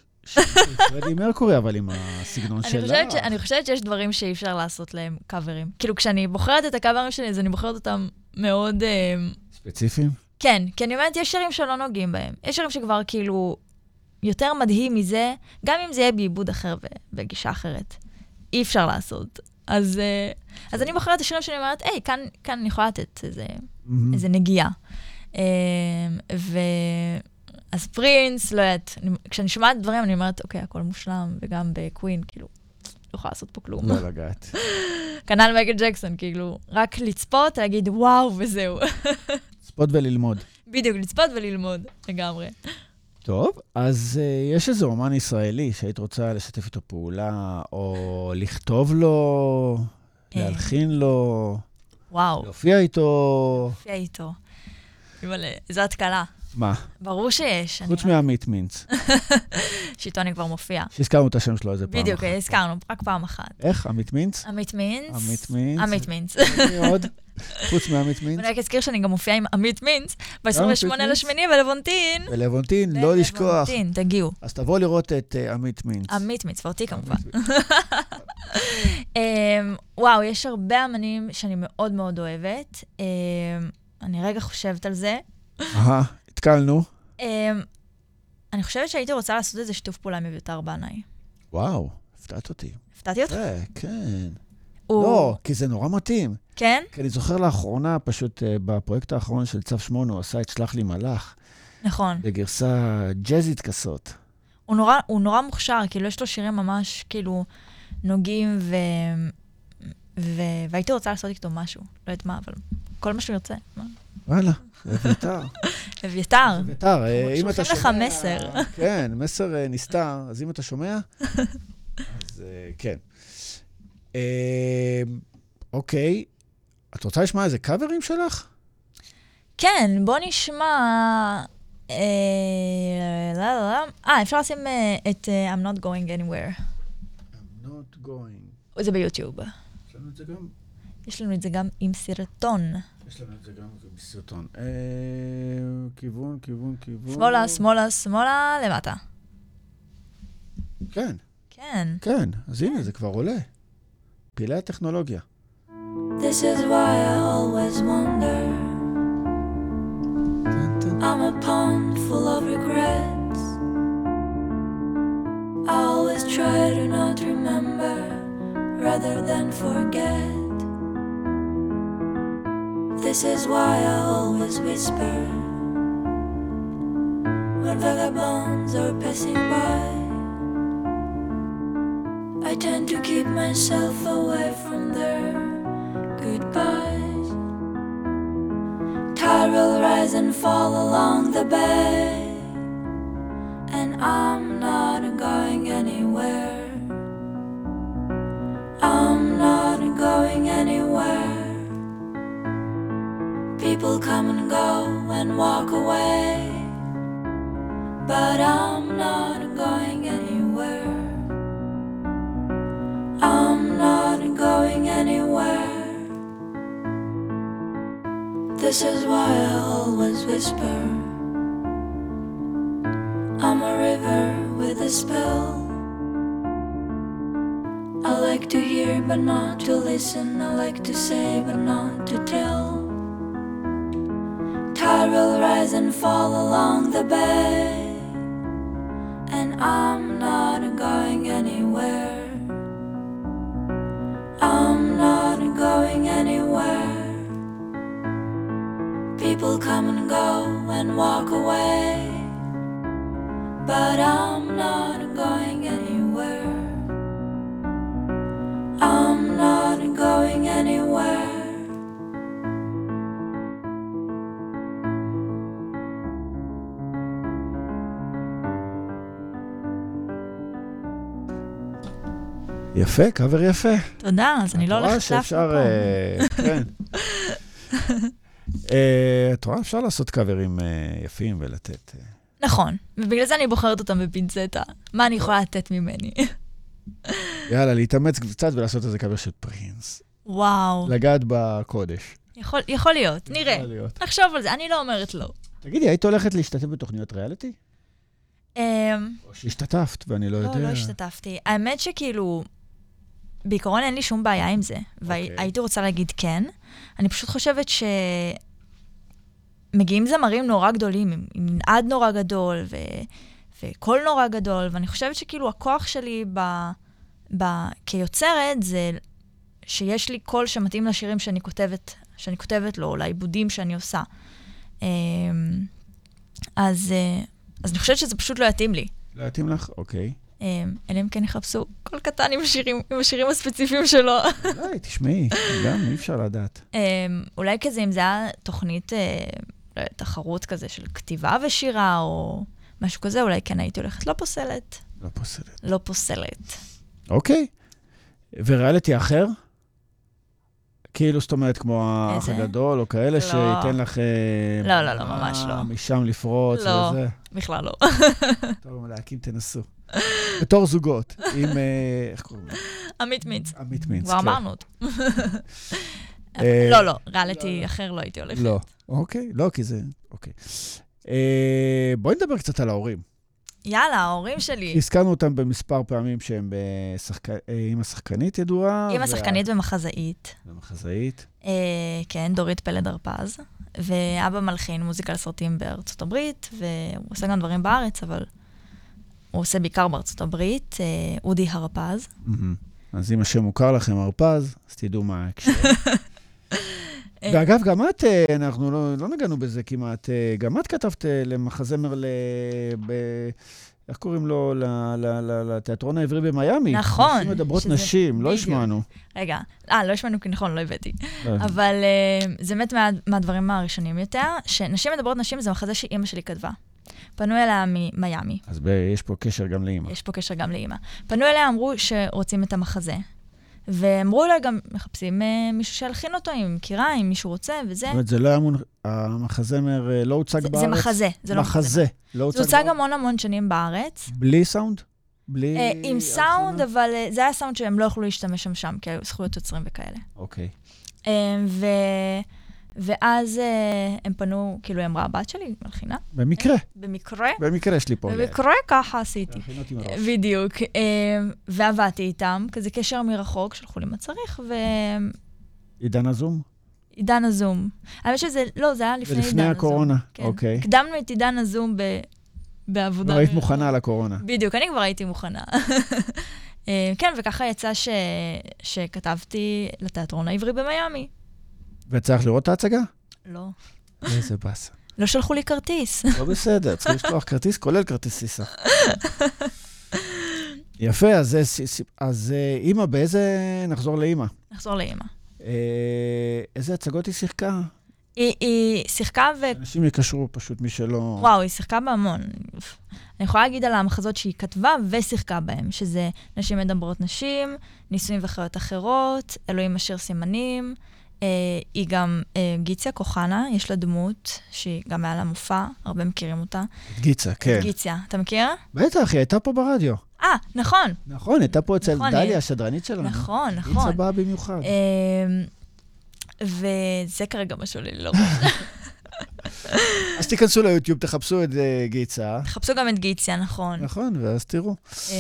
פרדי מרקורי, אבל עם הסגנון שלה. אני חושבת שיש דברים שאי אפשר לעשות להם קאברים. כאילו, כשאני בוחרת את הקאברים שלי, אז אני בוחרת אותם מאוד... אה, ספציפיים? כן, כי אני אומרת, יש שירים שלא נוגעים בהם. יש שירים שכבר כאילו יותר מדהים מזה, גם אם זה יהיה בעיבוד אחר ובגישה אחרת. אי אפשר לעשות. אז, אה, אז אני בוחרת את השירים שאני אומרת, היי, כאן, כאן אני יכולה לתת איזה, mm-hmm. איזה נגיעה. ו... אז פרינס, לא יודעת, כשאני שומעת דברים, אני אומרת, אוקיי, הכל מושלם, וגם בקווין, כאילו, לא יכולה לעשות פה כלום. לא לגעת. כנ"ל מייקל ג'קסון, כאילו, רק לצפות, להגיד וואו, וזהו. לצפות וללמוד. בדיוק, לצפות וללמוד, לגמרי. טוב, אז uh, יש איזה אומן ישראלי שהיית רוצה לשתף איתו פעולה, או לכתוב לו, להלחין לו, וואו. להופיע איתו. להופיע איתו. אימא'לה, איזו התקלה. מה? ברור שיש. חוץ מעמית מינץ. שאיתו אני כבר מופיע. שהזכרנו את השם שלו איזה פעם בדיוק, הזכרנו, רק פעם אחת. איך? עמית מינץ? עמית מינץ. עמית מינץ. עמית מינץ. מי עוד? חוץ מעמית מינץ. אני רק אזכיר שאני גם מופיעה עם עמית מינץ ב-28 לשמיני בלוונטין. בלוונטין, לא לשכוח. בלוונטין, תגיעו. אז תבואו לראות את אה, עמית מינץ. עמית מינץ, ואותי כמובן. אמ, וואו, יש הרבה אמנים שאני מאוד מאוד אוהבת. אמ, אני רגע חושבת על זה. אהה, התקלנו. Um, אני חושבת שהייתי רוצה לעשות איזה שיתוף פעולה עם אביתר בנאי. וואו, הפתעת אותי. הפתעתי אותך? אה, כן. הוא... לא, כי זה נורא מתאים. כן? כי אני זוכר לאחרונה, פשוט uh, בפרויקט האחרון של צו 8, הוא עשה את שלח לי מלאך. נכון. בגרסה ג'אזית כזאת. הוא נורא, הוא נורא מוכשר, כאילו, יש לו שירים ממש, כאילו, נוגעים, ו... ו... והייתי רוצה לעשות איתו משהו. לא יודעת מה, אבל כל מה שהוא ירצה. וואלה, אביתר. אביתר. אביתר, אה, אם אתה שומע... שולחים לך מסר. כן, מסר אה, נסתר, אז אם אתה שומע, אז אה, כן. אוקיי, את רוצה לשמוע איזה קאברים שלך? כן, בוא נשמע... אה, אפשר לשים את I'm not going anywhere. I'm not going. זה ביוטיוב. יש לנו את זה גם? יש לנו את זה גם עם סרטון. יש לנו את זה גם בסרטון. אה, כיוון, כיוון, כיוון. שמאלה, שמאלה, שמאלה, למטה. כן. כן. כן, אז הנה, זה כבר עולה. פעילי הטכנולוגיה. This is why I always wonder I'm a pond full of regrets I always try to not remember rather than forget This is why I always whisper when vagabonds are passing by. I tend to keep myself away from their goodbyes. Tide will rise and fall along the bay, and I'm not going anywhere. I'm not going anywhere. People come and go and walk away, but I'm not going anywhere. I'm not going anywhere. This is why I always whisper. I'm a river with a spell. I like to hear but not to listen. I like to say but not to tell. Tide will rise and fall along the bay, and I'm not going anywhere. I'm not going anywhere. People come and go and walk away, but I'm not going anywhere. יפה, קאבר יפה. תודה, אז אני לא הולכת לאף מקום. אה, כן. אה, את רואה, אפשר לעשות קאברים אה, יפים ולתת... נכון, ובגלל זה אני בוחרת אותם בפינצטה. מה אני יכולה לתת ממני? יאללה, להתאמץ קצת ולעשות איזה קאבר של פרינס. וואו, לגעת בקודש. יכול- יכול להיות, נראה. יכול להיות. נחשוב על זה, אני לא אומרת לא. תגידי, היית הולכת להשתתף בתוכניות ריאליטי? אמ, או שהשתתפת, ואני לא לא, יודע. לא השתתפתי. האמת שכאילו, בעיקרון אין לי שום בעיה עם זה, אוקיי. והייתי רוצה להגיד כן. אני פשוט חושבת ש... מגיעים זמרים נורא גדולים, עם עם מנעד נורא גדול, ו... וקול נורא גדול, ואני חושבת שכאילו הכוח שלי ב... ב... כיוצרת זה שיש לי קול שמתאים לשירים שאני כותבת, שאני כותבת לו, או לעיבודים שאני עושה. אמ, אז, אה, אז אני חושבת שזה פשוט לא יתאים לי. לא יתאים לך? אוקיי. אמ, אלא אם כן יחפשו קול קטן עם השירים, עם השירים הספציפיים שלו. אולי, תשמעי, גם אי אפשר לדעת. אמ, אולי כזה, אם זה היה תוכנית, אה, לא תחרות כזה של כתיבה ושירה, או משהו כזה, אולי כן הייתי הולכת לא פוסלת. לא פוסלת. לא פוסלת. אוקיי. וריאליטי אחר? כאילו, זאת אומרת, כמו האח? הגדול, או כאלה, לא. שייתן לך... אה, לא, לא, לא, ממש לא. משם לפרוץ לא. וזה. בכלל לא. טוב, להקים תנסו. בתור זוגות, עם... אה, איך קוראים לו? עמית מיץ. עמית מינץ. כבר כן. אמרנו אותו. אה, לא, לא, ריאליטי אחר לא הייתי הולכת. לא. אוקיי, לא, כי זה... אוקיי. אה, בואי נדבר קצת על ההורים. יאללה, ההורים שלי. הזכרנו אותם במספר פעמים שהם בשחק... עם השחקנית ידועה. אימא שחקנית ומחזאית. ומחזאית. אה, כן, דורית פלד הרפז. ואבא מלחין מוזיקה לסרטים בארצות הברית, והוא עושה גם דברים בארץ, אבל הוא עושה בעיקר בארצות הברית. אה, אודי הרפז. אז אם השם מוכר לכם, הרפז, אז תדעו מה ההקשר. אה, ואגב, גם את, אה, אנחנו לא, לא נגענו בזה כמעט, גם את כתבת למחזמר ל... ב... איך קוראים לו? לתיאטרון העברי במיאמי. נכון, נשים מדברות שזה- נשים, לא. השמענו. רגע, אה, לא השמענו כי נכון, לא הבאתי. לא. אבל זה באמת מה, מהדברים הראשונים יותר, שנשים מדברות נשים זה מחזה שאימא שלי כתבה. פנו אליה ממיאמי, אז ב- יש פה קשר גם לאימא. יש פה קשר גם לאימא. פנו אליה, אמרו שרוצים את המחזה. ואמרו לה גם, מחפשים אה, מישהו שילחין אותו, אם מכירה, אם מישהו רוצה, וזה. זאת אומרת, זה לא היה מונ... המחזמר אה, לא הוצג זה, בארץ? זה מחזה, זה לא מחזה. מחזה. לא זה הוצג הוצג בארץ? המון המון שנים בארץ. בלי סאונד? בלי... אה, עם סאונד? אבל אה, זה היה סאונד שהם לא יכלו להשתמש שם שם, כי היו זכויות יוצרים וכאלה. אוקיי. אה, ו... ואז אה, הם פנו, כאילו, היא אמרה, הבת שלי מלחינה. במקרה. במקרה, במקרה יש לי פה. במקרה ככה עשיתי. להכין אותי מראש. בדיוק. אה, ועבדתי איתם, כזה קשר מרחוק, שלחו לי מה צריך, עידן הזום? ועידן הזום. האמת שזה, לא, זה היה לפני זה עידן הזום. לפני הקורונה, כן. אוקיי. הקדמנו את עידן הזום ב... בעבודה. לא היית. מוכנה לקורונה. בדיוק, אני כבר הייתי מוכנה. אה, כן, וככה יצא ש... שכתבתי לתיאטרון העברי במיאמי. וצריך לראות את ההצגה? לא. איזה באסה. לא שלחו לי כרטיס. לא בסדר, צריך לשלוח כרטיס, כולל כרטיס טיסה. יפה, אז, ס- אז אה, אימא, באיזה... נחזור לאימא. נחזור לאימא. אה, איזה הצגות היא שיחקה? היא, היא שיחקה ו... אנשים יקשרו פשוט מי שלא... וואו, היא שיחקה בהמון. אני יכולה להגיד על המחזות שהיא כתבה ושיחקה בהם, שזה נשים מדברות נשים, נישואים וחיות אחרות, אלוהים אשר סימנים. אה, היא גם אה, גיציה כוחנה, יש לה דמות, שהיא גם היה לה מופע, הרבה מכירים אותה. את גיצה, כן. את גיציה, אתה מכיר? בטח, היא הייתה פה ברדיו. אה, נכון. נכון, הייתה פה אצל נכון, דליה, השדרנית שלנו. נכון, נכון. באה במיוחד. אה, וזה כרגע מה שעולה לי לראש. אז תיכנסו ליוטיוב, תחפשו את אה, גיצה. חפשו גם את גיציה, נכון. נכון, ואז תראו. אה,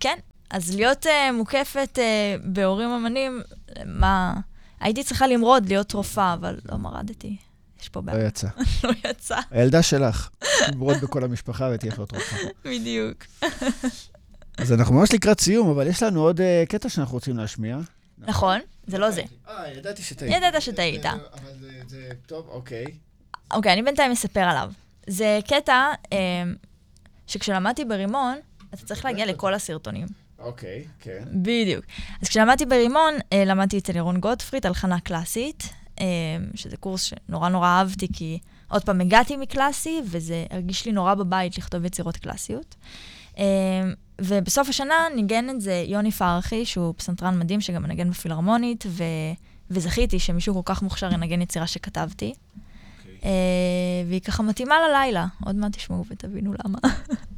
כן, אז להיות אה, מוקפת אה, בהורים אמנים, מה... הייתי צריכה למרוד להיות רופאה, אבל לא מרדתי. יש פה לא בעיה. יצא. לא יצא, הילדה שלך, תמרוד בכל המשפחה ותהיה יכולת רופאה. בדיוק. אז אנחנו ממש לקראת סיום, אבל יש לנו עוד אה, קטע שאנחנו רוצים להשמיע. נכון, זה לא זה. אה, ידעתי שטעית. ידעת שטעית. אבל זה- זה טוב, אוקיי. אוקיי, אני בינתיים אספר עליו. זה קטע אה, שכשלמדתי ברימון, אתה צריך להגיע לכל הסרטונים. אוקיי, כן. בדיוק. אז כשלמדתי ברימון, אה, למדתי אצל ירון גוטפריד, הלחנה קלאסית, אה, שזה קורס שנורא נורא אהבתי, כי עוד פעם הגעתי מקלאסי, וזה הרגיש לי נורא בבית לכתוב יצירות קלאסיות. אה, ובסוף השנה ניגן את זה יוני פרחי, שהוא פסנתרן מדהים, שגם מנגן בפילהרמונית, ו... וזכיתי שמישהו כל כך מוכשר ינגן יצירה שכתבתי. אה, והיא ככה מתאימה ללילה, עוד מעט תשמעו ותבינו למה.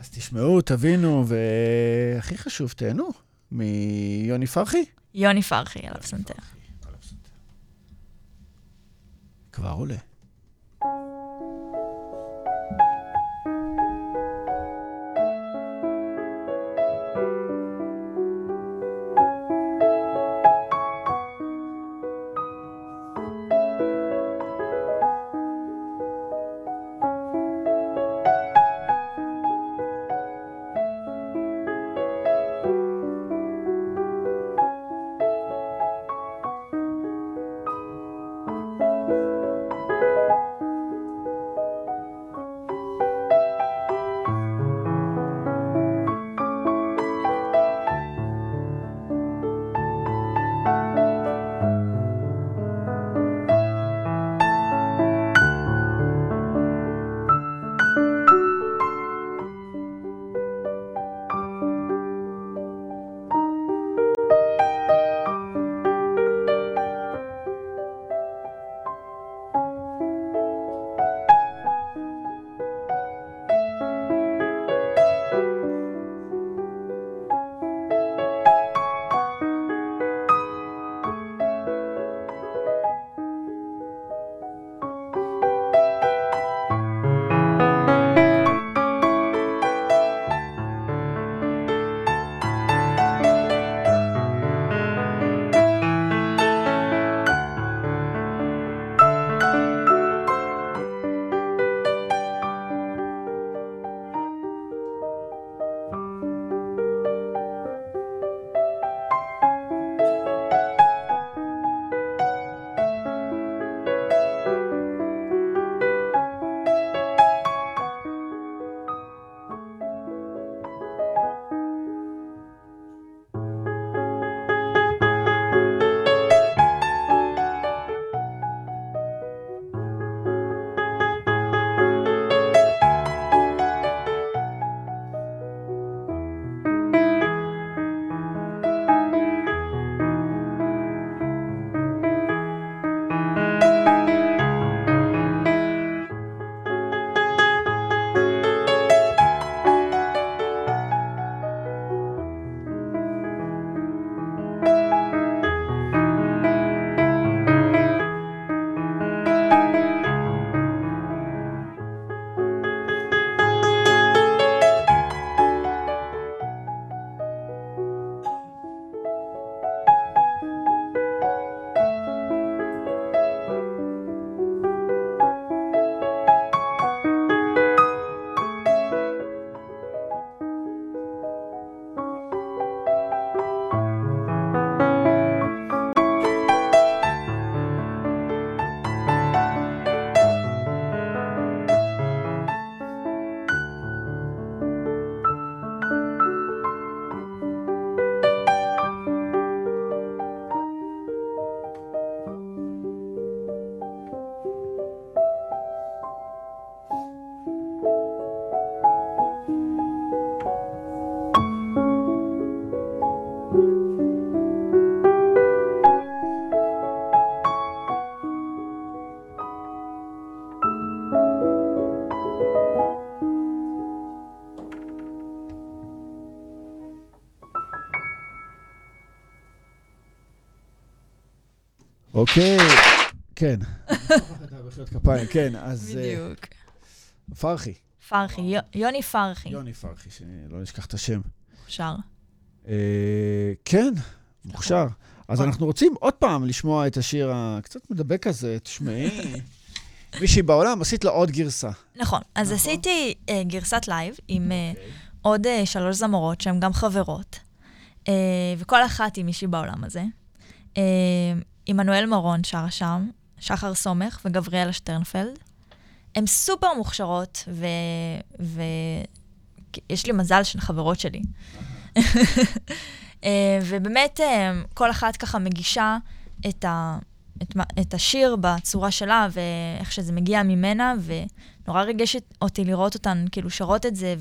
אז תשמעו, תבינו, והכי חשוב, תהנו מיוני פרחי. יוני פרחי על הפסנתר. כבר עולה. אוקיי, כן. כן, אז... אה, בדיוק. פרחי, פרחי, יו- יוני פרחי. יוני פרחי, שלא נשכח את השם. שר. אה, כן, מוכשר. אז אנחנו רוצים עוד פעם לשמוע את השיר הקצת מדבק הזה, תשמעי. מישהי בעולם, עשית לו עוד גרסה. נכון. אז עשיתי אה, גרסת לייב עם אה, עוד שלוש זמרות שהן גם חברות, וכל אחת עם מישהי בעולם הזה. עמנואל מרון שרה שם, שחר סומך וגבריאלה שטרנפלד. הן סופר מוכשרות, ויש לי מזל שהן חברות שלי. אה, ובאמת, אה, כל אחת ככה מגישה את, ה, את, את השיר בצורה שלה, ואיך שזה מגיע ממנה, ונורא ריגש אותי לראות אותן כאילו שרות את זה,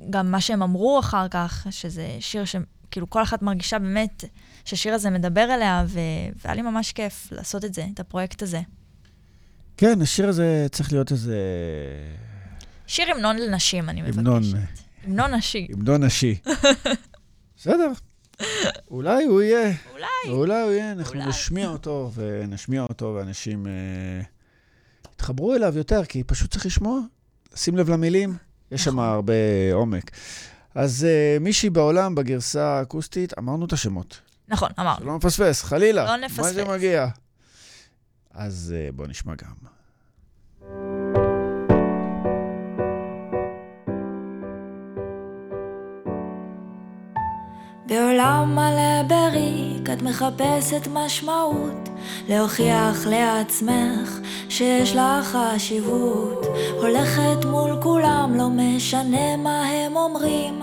וגם מה שהם אמרו אחר כך, שזה שיר שכאילו כל אחת מרגישה באמת שהשיר הזה מדבר אליה, ו... והיה לי ממש כיף לעשות את זה, את הפרויקט הזה. כן, השיר הזה צריך להיות איזה... שיר המנון לנשים, אני מבקשת. המנון, המנון נשי. המנון נשי. בסדר. אולי הוא יהיה. אולי. אולי הוא יהיה, אנחנו אולי. נשמיע אותו, ונשמיע אותו, ואנשים אה, יתחברו אליו יותר, כי פשוט צריך לשמוע, שים לב למילים, יש שם הרבה עומק. אז אה, מישהי בעולם, בגרסה האקוסטית, אמרנו את השמות. נכון, אמרנו. שלא נפספס, חלילה. לא מה נפספס. שמגיע. אז אה, בואו נשמע גם. בעולם מלא בריק את מחפשת משמעות להוכיח לעצמך שיש לך חשיבות הולכת מול כולם לא משנה מה הם אומרים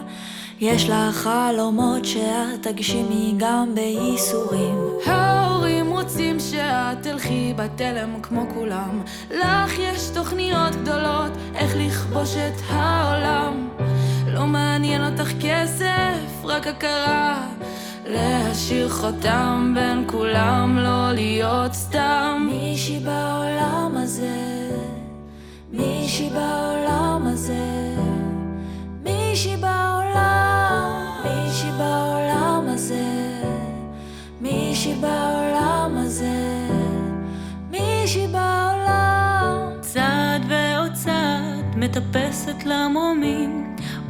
יש לך חלומות שאת תגשימי גם בייסורים ההורים רוצים שאת תלכי בתלם כמו כולם. לך יש תוכניות גדולות איך לכבוש את העולם. לא מעניין אותך כסף, רק הכרה. להשאיר חותם בין כולם, לא להיות סתם. מישהי בעולם הזה, מישהי בעולם הזה, מישהי בעולם, מישהי בעולם הזה, מישהי בעולם הזה, מישהי בעולם. צעד ועוד צעד, מטפסת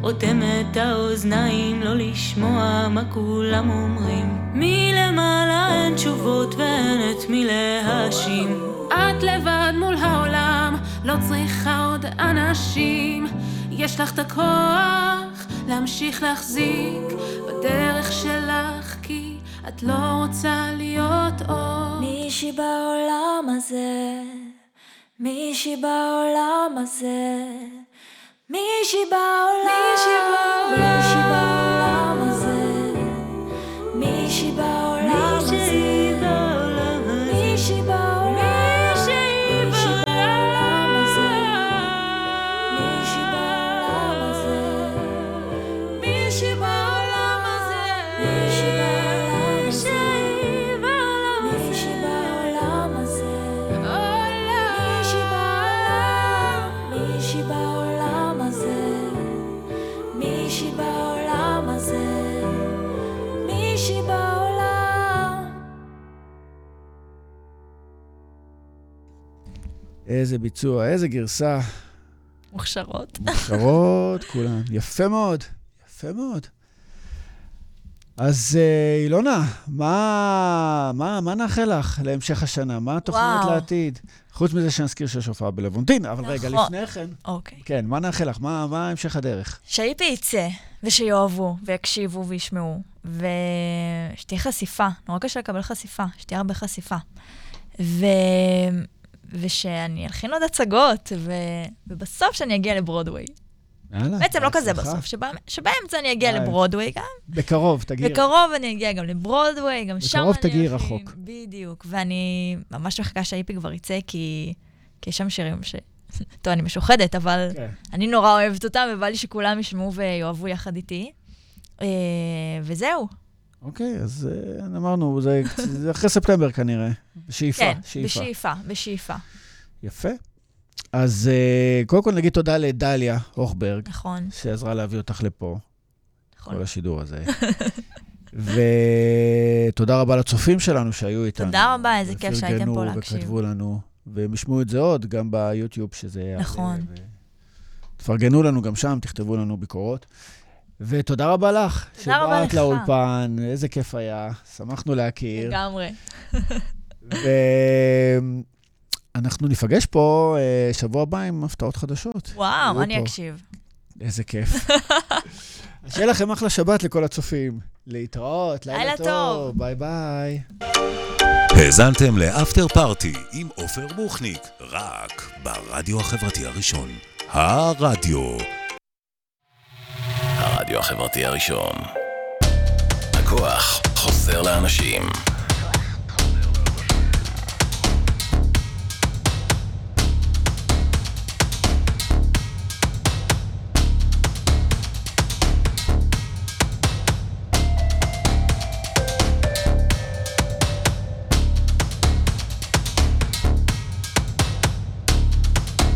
למרומים, אוטמת האוזניים לא לשמוע מה כולם אומרים. מלמעלה אין תשובות ואין את מי להאשים. את לבד מול העולם, לא צריכה עוד אנשים. יש לך את הכוח להמשיך להחזיק בדרך שלך, כי את לא רוצה להיות עוד. מישהי בעולם הזה, מישהי בעולם הזה, מישהי בעולם, מישהי בעולם הזה, איזה ביצוע, איזה גרסה. מוכשרות. מוכשרות, כולן. יפה מאוד, יפה מאוד. אז אה, אילונה, מה, מה, מה נאחל לך להמשך השנה? מה התוכניות וואו. לעתיד? חוץ מזה שנזכיר שיש הופעה בלוונטין, אבל רגע, נכון. לפני כן, אוקיי. כן, מה נאחל לך? מה, מה המשך הדרך? שהיפי יצא, ושיאהבו, ויקשיבו, וישמעו, ושתהיה חשיפה. נורא קשה לקבל חשיפה, שתהיה הרבה חשיפה. ו... ושאני אלחין עוד הצגות, ו... ובסוף שאני אגיע לברודוויי. יאללה, בעצם לא כזה בהצלחה. בסוף, שבא... שבאמצע אני אגיע אה, לברודוויי גם. בקרוב, תגיעי. בקרוב אני אגיע גם לברודוויי, גם שם אני בקרוב תגיעי. רחוק. בדיוק, ואני ממש מחכה שהאיפי כבר יצא, כי, כי יש שם שירים ש... טוב, אני משוחדת, אבל כן. אני נורא אוהבת אותם, ובא לי שכולם ישמעו ויאהבו יחד איתי. אה, וזהו. אוקיי, אז אה, אמרנו, זה, זה אחרי ספטמבר כנראה. בשאיפה, כן, שאיפה. בשאיפה, בשאיפה. יפה. אז אה, קודם כל נגיד תודה לדליה הוכברג, נכון, שעזרה להביא אותך לפה, נכון. כל השידור הזה. ותודה רבה לצופים שלנו שהיו איתנו. תודה רבה, איזה כיף שהייתם ופרגנו פה להקשיב. וכתבו לנו, והם ישמעו את זה עוד, גם ביוטיוב, שזה... נכון. ו- תפרגנו לנו גם שם, תכתבו לנו ביקורות. ותודה רבה לך. תודה רבה לך. שבאת לאולפן, איזה כיף היה, שמחנו להכיר. לגמרי. ואנחנו ניפגש פה אה, שבוע הבא עם הפתעות חדשות. וואו, אני פה. אקשיב. איזה כיף. אז שיהיה לכם אחלה שבת לכל הצופים. להתראות, לילה לילה טוב. טוב. ביי ביי. האזנתם לאפטר פארטי עם עופר בוחניק, רק ברדיו החברתי הראשון. הרדיו. הרדיו החברתי הראשון. הכוח חוזר לאנשים.